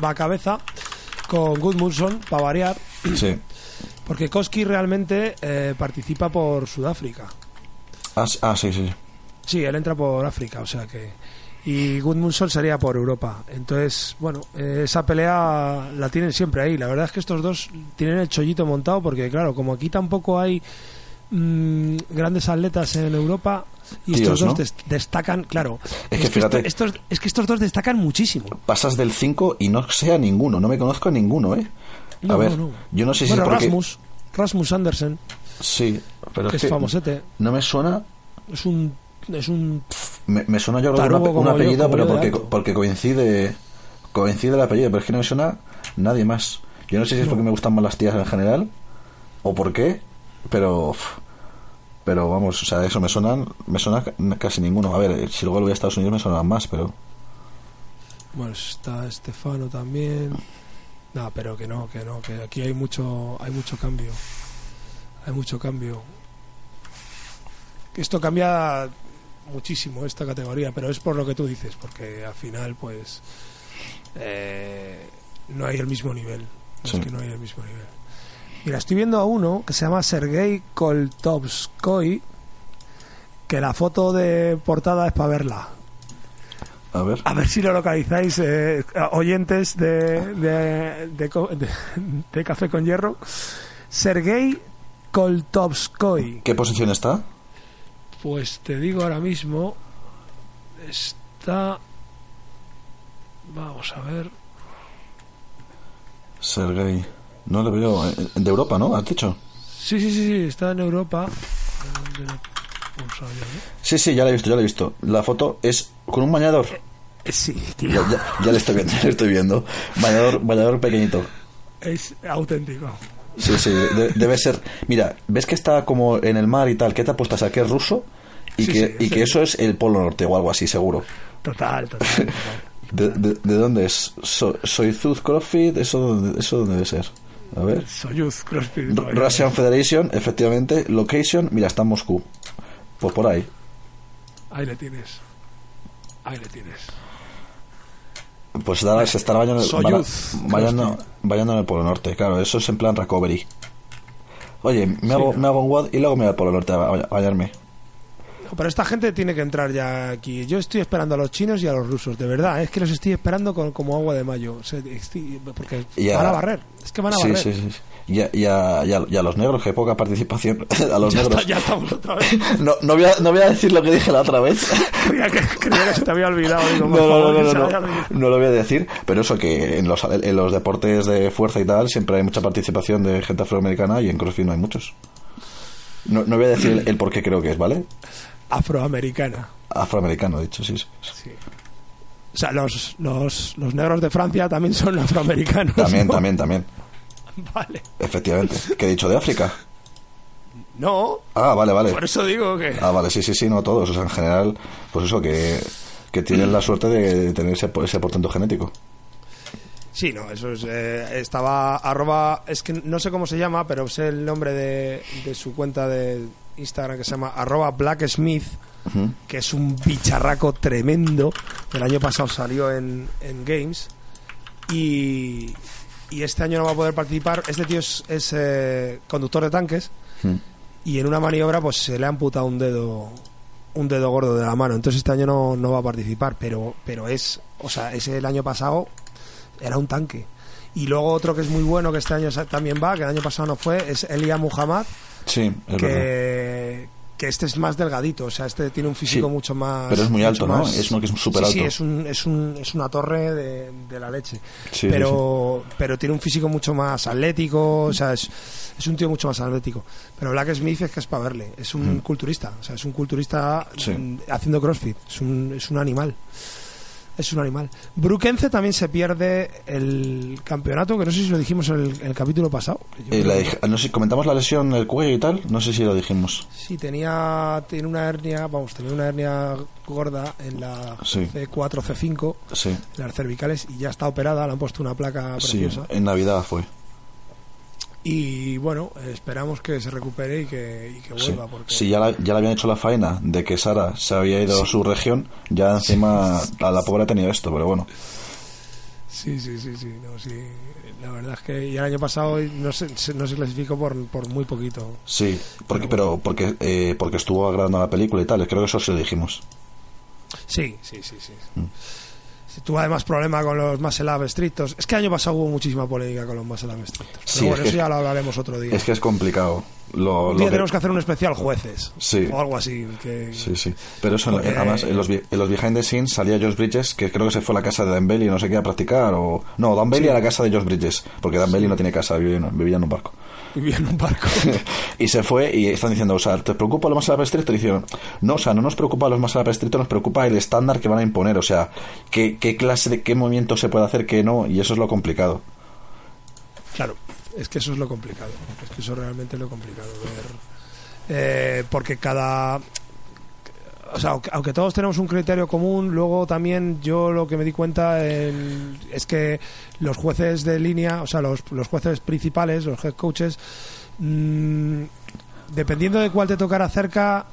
va a cabeza, con Gudmundsson, para variar, Sí. porque Koski realmente eh, participa por Sudáfrica. Ah, ah, sí, sí. sí. Él entra por África, o sea que... Y Gudmundsson sería por Europa. Entonces, bueno, eh, esa pelea la tienen siempre ahí. La verdad es que estos dos tienen el chollito montado porque, claro, como aquí tampoco hay mm, grandes atletas en Europa y Tíos, estos dos ¿no? des- destacan, claro. Es que fíjate- esto- estos, es que estos dos destacan muchísimo. Pasas del 5 y no sé a ninguno, no me conozco a ninguno, ¿eh? A No, ver, no, yo no sé si bueno, es porque... Rasmus, Rasmus Andersen, Sí, pero que es es que famosete, no me suena es un... Es un Me, me suena yo creo un, yo, apellido, pero yo de porque, porque coincide coincide el apellido, pero es que no me suena nadie más. Yo no sé si es porque me gustan más las tías en general o por qué, pero pero vamos, o sea, eso me suenan me suena ca- casi ninguno. A ver, si luego voy a Estados Unidos me suenan más, pero Bueno, está Estefano también. No, pero que no, que no, que aquí hay mucho, hay mucho cambio. Hay mucho cambio. Esto cambia muchísimo esta categoría, pero es por lo que tú dices, porque al final, pues, eh, no hay el mismo nivel. Sí. Es que no hay el mismo nivel. Mira, estoy viendo a uno que se llama Sergei Koltovskoy, que la foto de portada es para verla. a ver. A ver si lo localizáis, eh, oyentes de, de, de de- de Café con Hierro. Sergei Koltovskoy. ¿Qué posición está? Pues te digo ahora mismo, está... Vamos a ver. Sergei. No le veo eh, de Europa, ¿no? ¿Has dicho? Sí, sí, sí, sí, está en Europa. ¿Dónde lo? Sí, sí, ya la he visto, ya la he visto. La foto es con un bañador. Eh, Sí, tío, Ya, ya, ya le estoy viendo, ya le estoy viendo. Bañador, bañador pequeñito. es auténtico. Sí, sí, de- debe ser. Mira, ves que está como en el mar y tal. ¿Qué te apuestas a que es ruso? Y, Sí, que, sí, y sí. que eso es el Polo Norte o algo así, seguro. Total, total. total. ¿De, de, de dónde es? So, Soyuz CrossFit, ¿eso ¿eso dónde debe ser? A ver. Soyuz, CrossFit. R- Russian Federation, efectivamente. Location, mira, está en Moscú. Pues por ahí. Ahí le tienes. Ahí le tienes. Pues se estará bañando, Soyuz, baña- bañando, bañando en el Polo Norte. Claro, eso es en plan recovery. Oye, me, Sí, hago, ¿no? me hago un WOD y luego me voy al Polo Norte a bañarme. Pero esta gente tiene que entrar ya aquí. Yo estoy esperando a los chinos y a los rusos, de verdad. Es que los estoy esperando con, como agua de mayo. O sea, estoy- porque Y a- van a barrer. Es que van a Sí, barrer. sí, sí. Y a, y a- y a- y a los negros, que poca participación. a los Ya, negros. está- ya estamos otra vez. No, no, voy a, no voy a decir lo que dije la otra vez. Creía que, creía que se te había olvidado. Digo, No, favor, no, no, no, no lo voy a decir, pero eso que en los, en los deportes de fuerza y tal siempre hay mucha participación de gente afroamericana y en CrossFit no hay muchos. No, no voy a decir el, el por qué creo que es, ¿vale? Afroamericana. Afroamericano, dicho, sí. sí. Sí. O sea, los, los, los negros de Francia también son afroamericanos. También, ¿no? también, también. Vale. Efectivamente. ¿Qué he dicho de África? No, Ah, vale, vale. por eso digo que. Ah, vale, sí, sí, sí, no todos. O sea, en general, pues eso, que, que tienen la suerte de tener ese, ese portento genético. Sí, no, eso es. eh, estaba arroba. Es que no sé cómo se llama, pero sé el nombre de, de su cuenta de Instagram que se llama arroba blacksmith, que es un bicharraco tremendo. El año pasado salió en, en Games. Y, y este año no va a poder participar. Este tío es, es, eh, conductor de tanques y en una maniobra pues se le ha amputado un dedo un dedo gordo de la mano. Entonces este año no, no va a participar, pero pero es, o sea, ese el año pasado era un tanque. Y luego otro que es muy bueno que este año también va, que el año pasado no fue, es Elia Muhammad, Sí, es verdad. que, que este es más delgadito, o sea, este tiene un físico Sí, mucho más. pero es muy alto, ¿no? Es uno que es súper Sí, sí, alto. es, un, es, un, es una torre de, de la leche. Sí, pero, pero tiene un físico mucho más atlético, o sea, es, es un tío mucho más atlético. Pero Black Smith es que es para verle, es un Mm. culturista, o sea, es un culturista haciendo crossfit, es un, es un animal. Es un animal. Brukenze también se pierde el campeonato, que no sé si lo dijimos en el, en el capítulo pasado. Eh, la no sé, comentamos la lesión en el cuello y tal, no sé si lo dijimos. Sí, tenía, tiene una hernia, vamos, tenía una hernia gorda en la Sí. C4, C5, Sí, en las cervicales, y ya está operada, le han puesto una placa sí, preciosa. en Navidad fue. Y bueno, esperamos que se recupere y que, y que Sí. vuelva. Porque... Si ya, la- ya le habían hecho la faena de que Sara se había ido a su región, ya encima a la pobre ha tenido esto, pero bueno. sí, sí, sí, sí, no, sí. La verdad es que y el año pasado no se, no se clasificó por, por muy poquito. Sí, porque, pero porque, eh, porque estuvo grabando la película y tal, creo que eso sí lo dijimos. Sí, sí, sí, sí. Mm. Sí, Tuvo además problema con los up estrictos. Es que el año pasado hubo muchísima polémica con los up estrictos. Pero Sí, bueno, es que- eso ya lo hablaremos otro día. Es que es complicado. Lo, Un lo día que- tenemos que hacer un especial jueces. Sí. O algo así. Que... Sí, sí. Pero eso, Porque- además, en los, en los behind the scenes salía Josh Bridges, que creo que se fue a la casa de Dan Bailey, no sé qué, a practicar, o... No, Dan Bailey Sí. a la casa de Josh Bridges, porque Dan Bailey no tiene casa, vivía en, vivía en un barco. Vivía en un barco. y se fue y están diciendo, o sea, ¿te preocupa lo más estricto? Y dijeron, no, o sea, no nos preocupa los más estricto, nos preocupa el estándar que van a imponer, o sea, qué, qué clase de, qué movimiento se puede hacer, qué no, y eso es lo complicado. Claro, es que eso es lo complicado. Es que eso realmente es lo complicado. Ver, eh, porque cada. O sea, aunque, todos tenemos un criterio común, luego también yo lo que me di cuenta en- es que los jueces de línea, o sea, los, los jueces principales, los head coaches, mm, dependiendo de cuál te tocara cerca,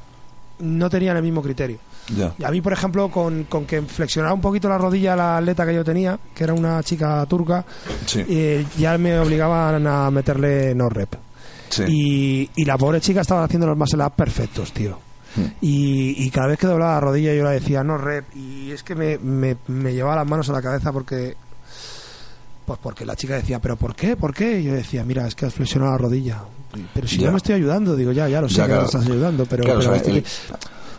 no tenían el mismo criterio. Ya. Y a mí, por ejemplo, con, con que flexionara un poquito la rodilla la atleta que yo tenía, que era una chica turca, Sí. eh, ya me obligaban a meterle no rep. Sí. Y, y la pobre chica estaba haciendo los muscle perfectos, tío. Hmm. Y, y cada vez que doblaba la rodilla yo le decía no rep. Y es que me, me, me llevaba las manos a la cabeza porque. Pues porque la chica decía, ¿pero por qué? ¿Por qué? Y yo decía, mira, es que has flexionado la rodilla. Pero si Ya. yo me estoy ayudando, digo, ya, ya lo sé Ya, que claro. me estás ayudando, pero. Claro, pero o sea, estoy- el-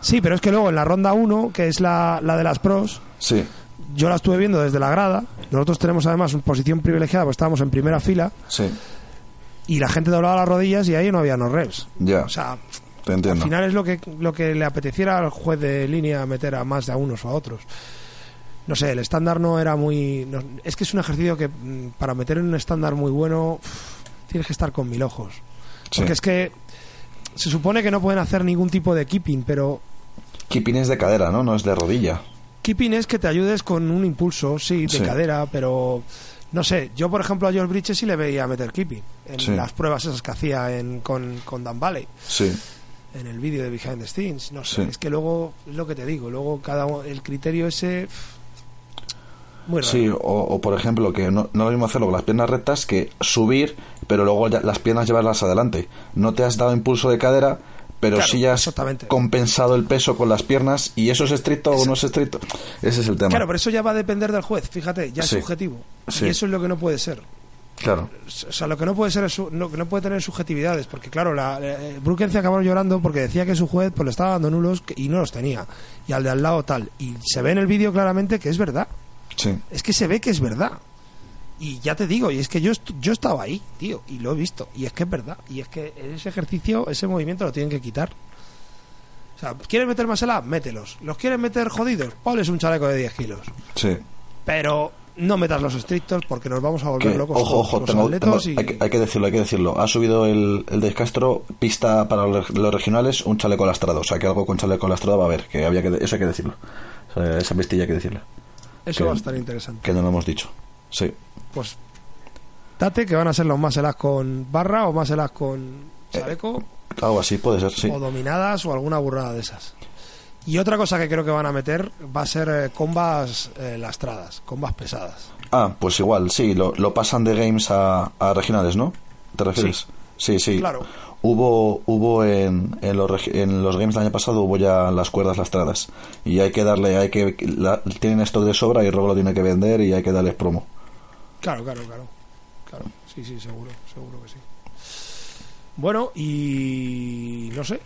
Sí, pero es que luego en la ronda 1, que es la, la de las pros, Sí. yo la estuve viendo desde la grada. Nosotros tenemos además una posición privilegiada, pues estábamos en primera fila Sí. y la gente doblaba las rodillas y ahí no había no reps. Ya. O sea, te entiendo. al final es lo que, lo que le apeteciera al juez de línea meter a más de a unos o a otros. No sé, el estándar no era muy... no- es que es un ejercicio que mm, para meter en un estándar muy bueno tienes que estar con mil ojos. Sí. Porque es que se supone que no pueden hacer ningún tipo de keeping, pero Keeping es de cadera, ¿no? No es de rodilla. keeping es que te ayudes con un impulso, sí, de Sí. cadera, pero no sé, yo por ejemplo a George Bridges sí le veía meter keeping en Sí. las pruebas esas que hacía en, con, con Dan Valley. Sí. en el vídeo de Behind the Scenes. No sé, Sí. es que luego, es lo que te digo, luego cada el criterio ese. Muy raro. Sí, o, o, por ejemplo, que no, no lo mismo hacerlo con las piernas rectas que subir, pero luego ya- las piernas llevarlas adelante. No te has dado impulso de cadera, pero Claro, sí ya has compensado el peso con las piernas, y eso es estricto o no es estricto. Ese es el tema. Claro, pero eso ya va a depender del juez, fíjate, ya es Sí. subjetivo. Sí. Y eso es lo que no puede ser. Claro. O sea, lo que no puede ser es su- no, que no puede tener subjetividades, porque claro, la, eh, Brookens acabaron llorando porque decía que su juez pues le estaba dando nulos y no los tenía. Y al de al lado tal. Y se ve en el vídeo claramente que es verdad. Sí. Es que se ve que es verdad. Y ya te digo, y es que yo, yo estaba ahí, tío, y lo he visto. Y es que es verdad. Y es que ese ejercicio, ese movimiento lo tienen que quitar. O sea, ¿quieres meter más el Mételos. ¿Los quieres meter jodidos? Ponles un chaleco de 10 kilos. Sí. Pero no metas los estrictos porque nos vamos a volver locos. ojo, ojo, los tengo- tengo- y- hay, que, hay que decirlo, hay que decirlo. Ha subido el, el de Castro pista para los, los regionales un chaleco lastrado. O sea, que algo con chaleco lastrado va a haber. Que había que, eso hay que decirlo. O sea, esa pistilla hay que decirla. Eso que- va a estar interesante. Que no lo hemos dicho. Sí. Pues date que van a ser los más elas con barra o más elas con chaleco Algo así puede ser, Eh, sí. o dominadas o alguna burrada de esas. Y otra cosa que creo que van a meter va a ser eh, combas eh, lastradas, combas pesadas. Ah, pues igual, sí, lo, lo pasan de games a, a regionales, ¿no? ¿Te refieres? Sí, sí. Claro. Hubo, hubo en, en, los, regi- en los games del año pasado hubo ya las cuerdas lastradas y hay que darle, hay que la- tienen stock de sobra y Robo lo tiene que vender y hay que darles promo. Claro, claro, claro. Claro, sí, sí, seguro, seguro que sí. Bueno, y no sé,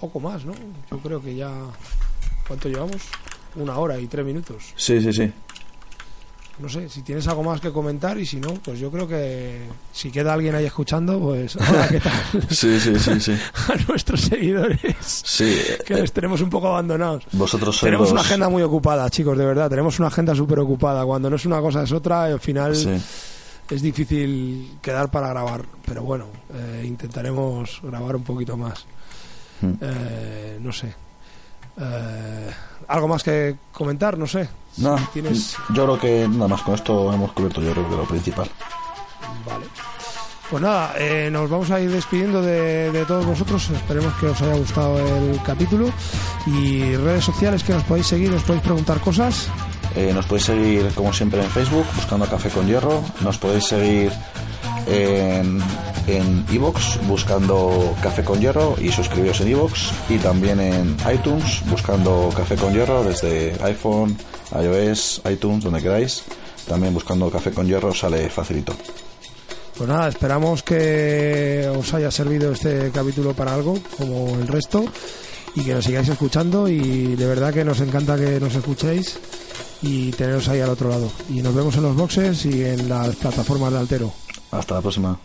poco más, ¿no? Yo creo que ya... ¿Cuánto llevamos? Una hora y tres minutos. Sí, sí, sí. No sé, si tienes algo más que comentar y si no, pues yo creo que si queda alguien ahí escuchando, pues hola, ¿qué tal? Sí, sí, sí, sí. A nuestros seguidores, Sí, que eh, les tenemos un poco abandonados. vosotros sois Tenemos los- una agenda muy ocupada, chicos, de verdad. Tenemos una agenda súper ocupada. Cuando no es una cosa es otra, y al final Sí. es difícil quedar para grabar. Pero bueno, eh, intentaremos grabar un poquito más. Mm. Eh, no sé. Eh, ¿Algo más que comentar? No sé. No, tienes... yo creo que nada más con esto hemos cubierto yo creo que lo principal. Vale. Pues nada, eh, nos vamos a ir despidiendo de, de todos vosotros. Esperemos que os haya gustado el capítulo. Y redes sociales que nos podéis seguir, nos podéis preguntar cosas. Eh, nos podéis seguir como siempre en Facebook buscando Café con Hierro. Nos podéis seguir en en iVoox buscando Café con Hierro y suscribiros en iVoox y también en iTunes buscando Café con Hierro desde iPhone, iOS, iTunes, donde queráis. También buscando Café con Hierro sale facilito. Pues nada, esperamos que os haya servido este capítulo para algo, como el resto, y que nos sigáis escuchando. Y de verdad que nos encanta que nos escuchéis y teneros ahí al otro lado. Y nos vemos en los boxes y en las plataformas de Altero. Hasta la próxima.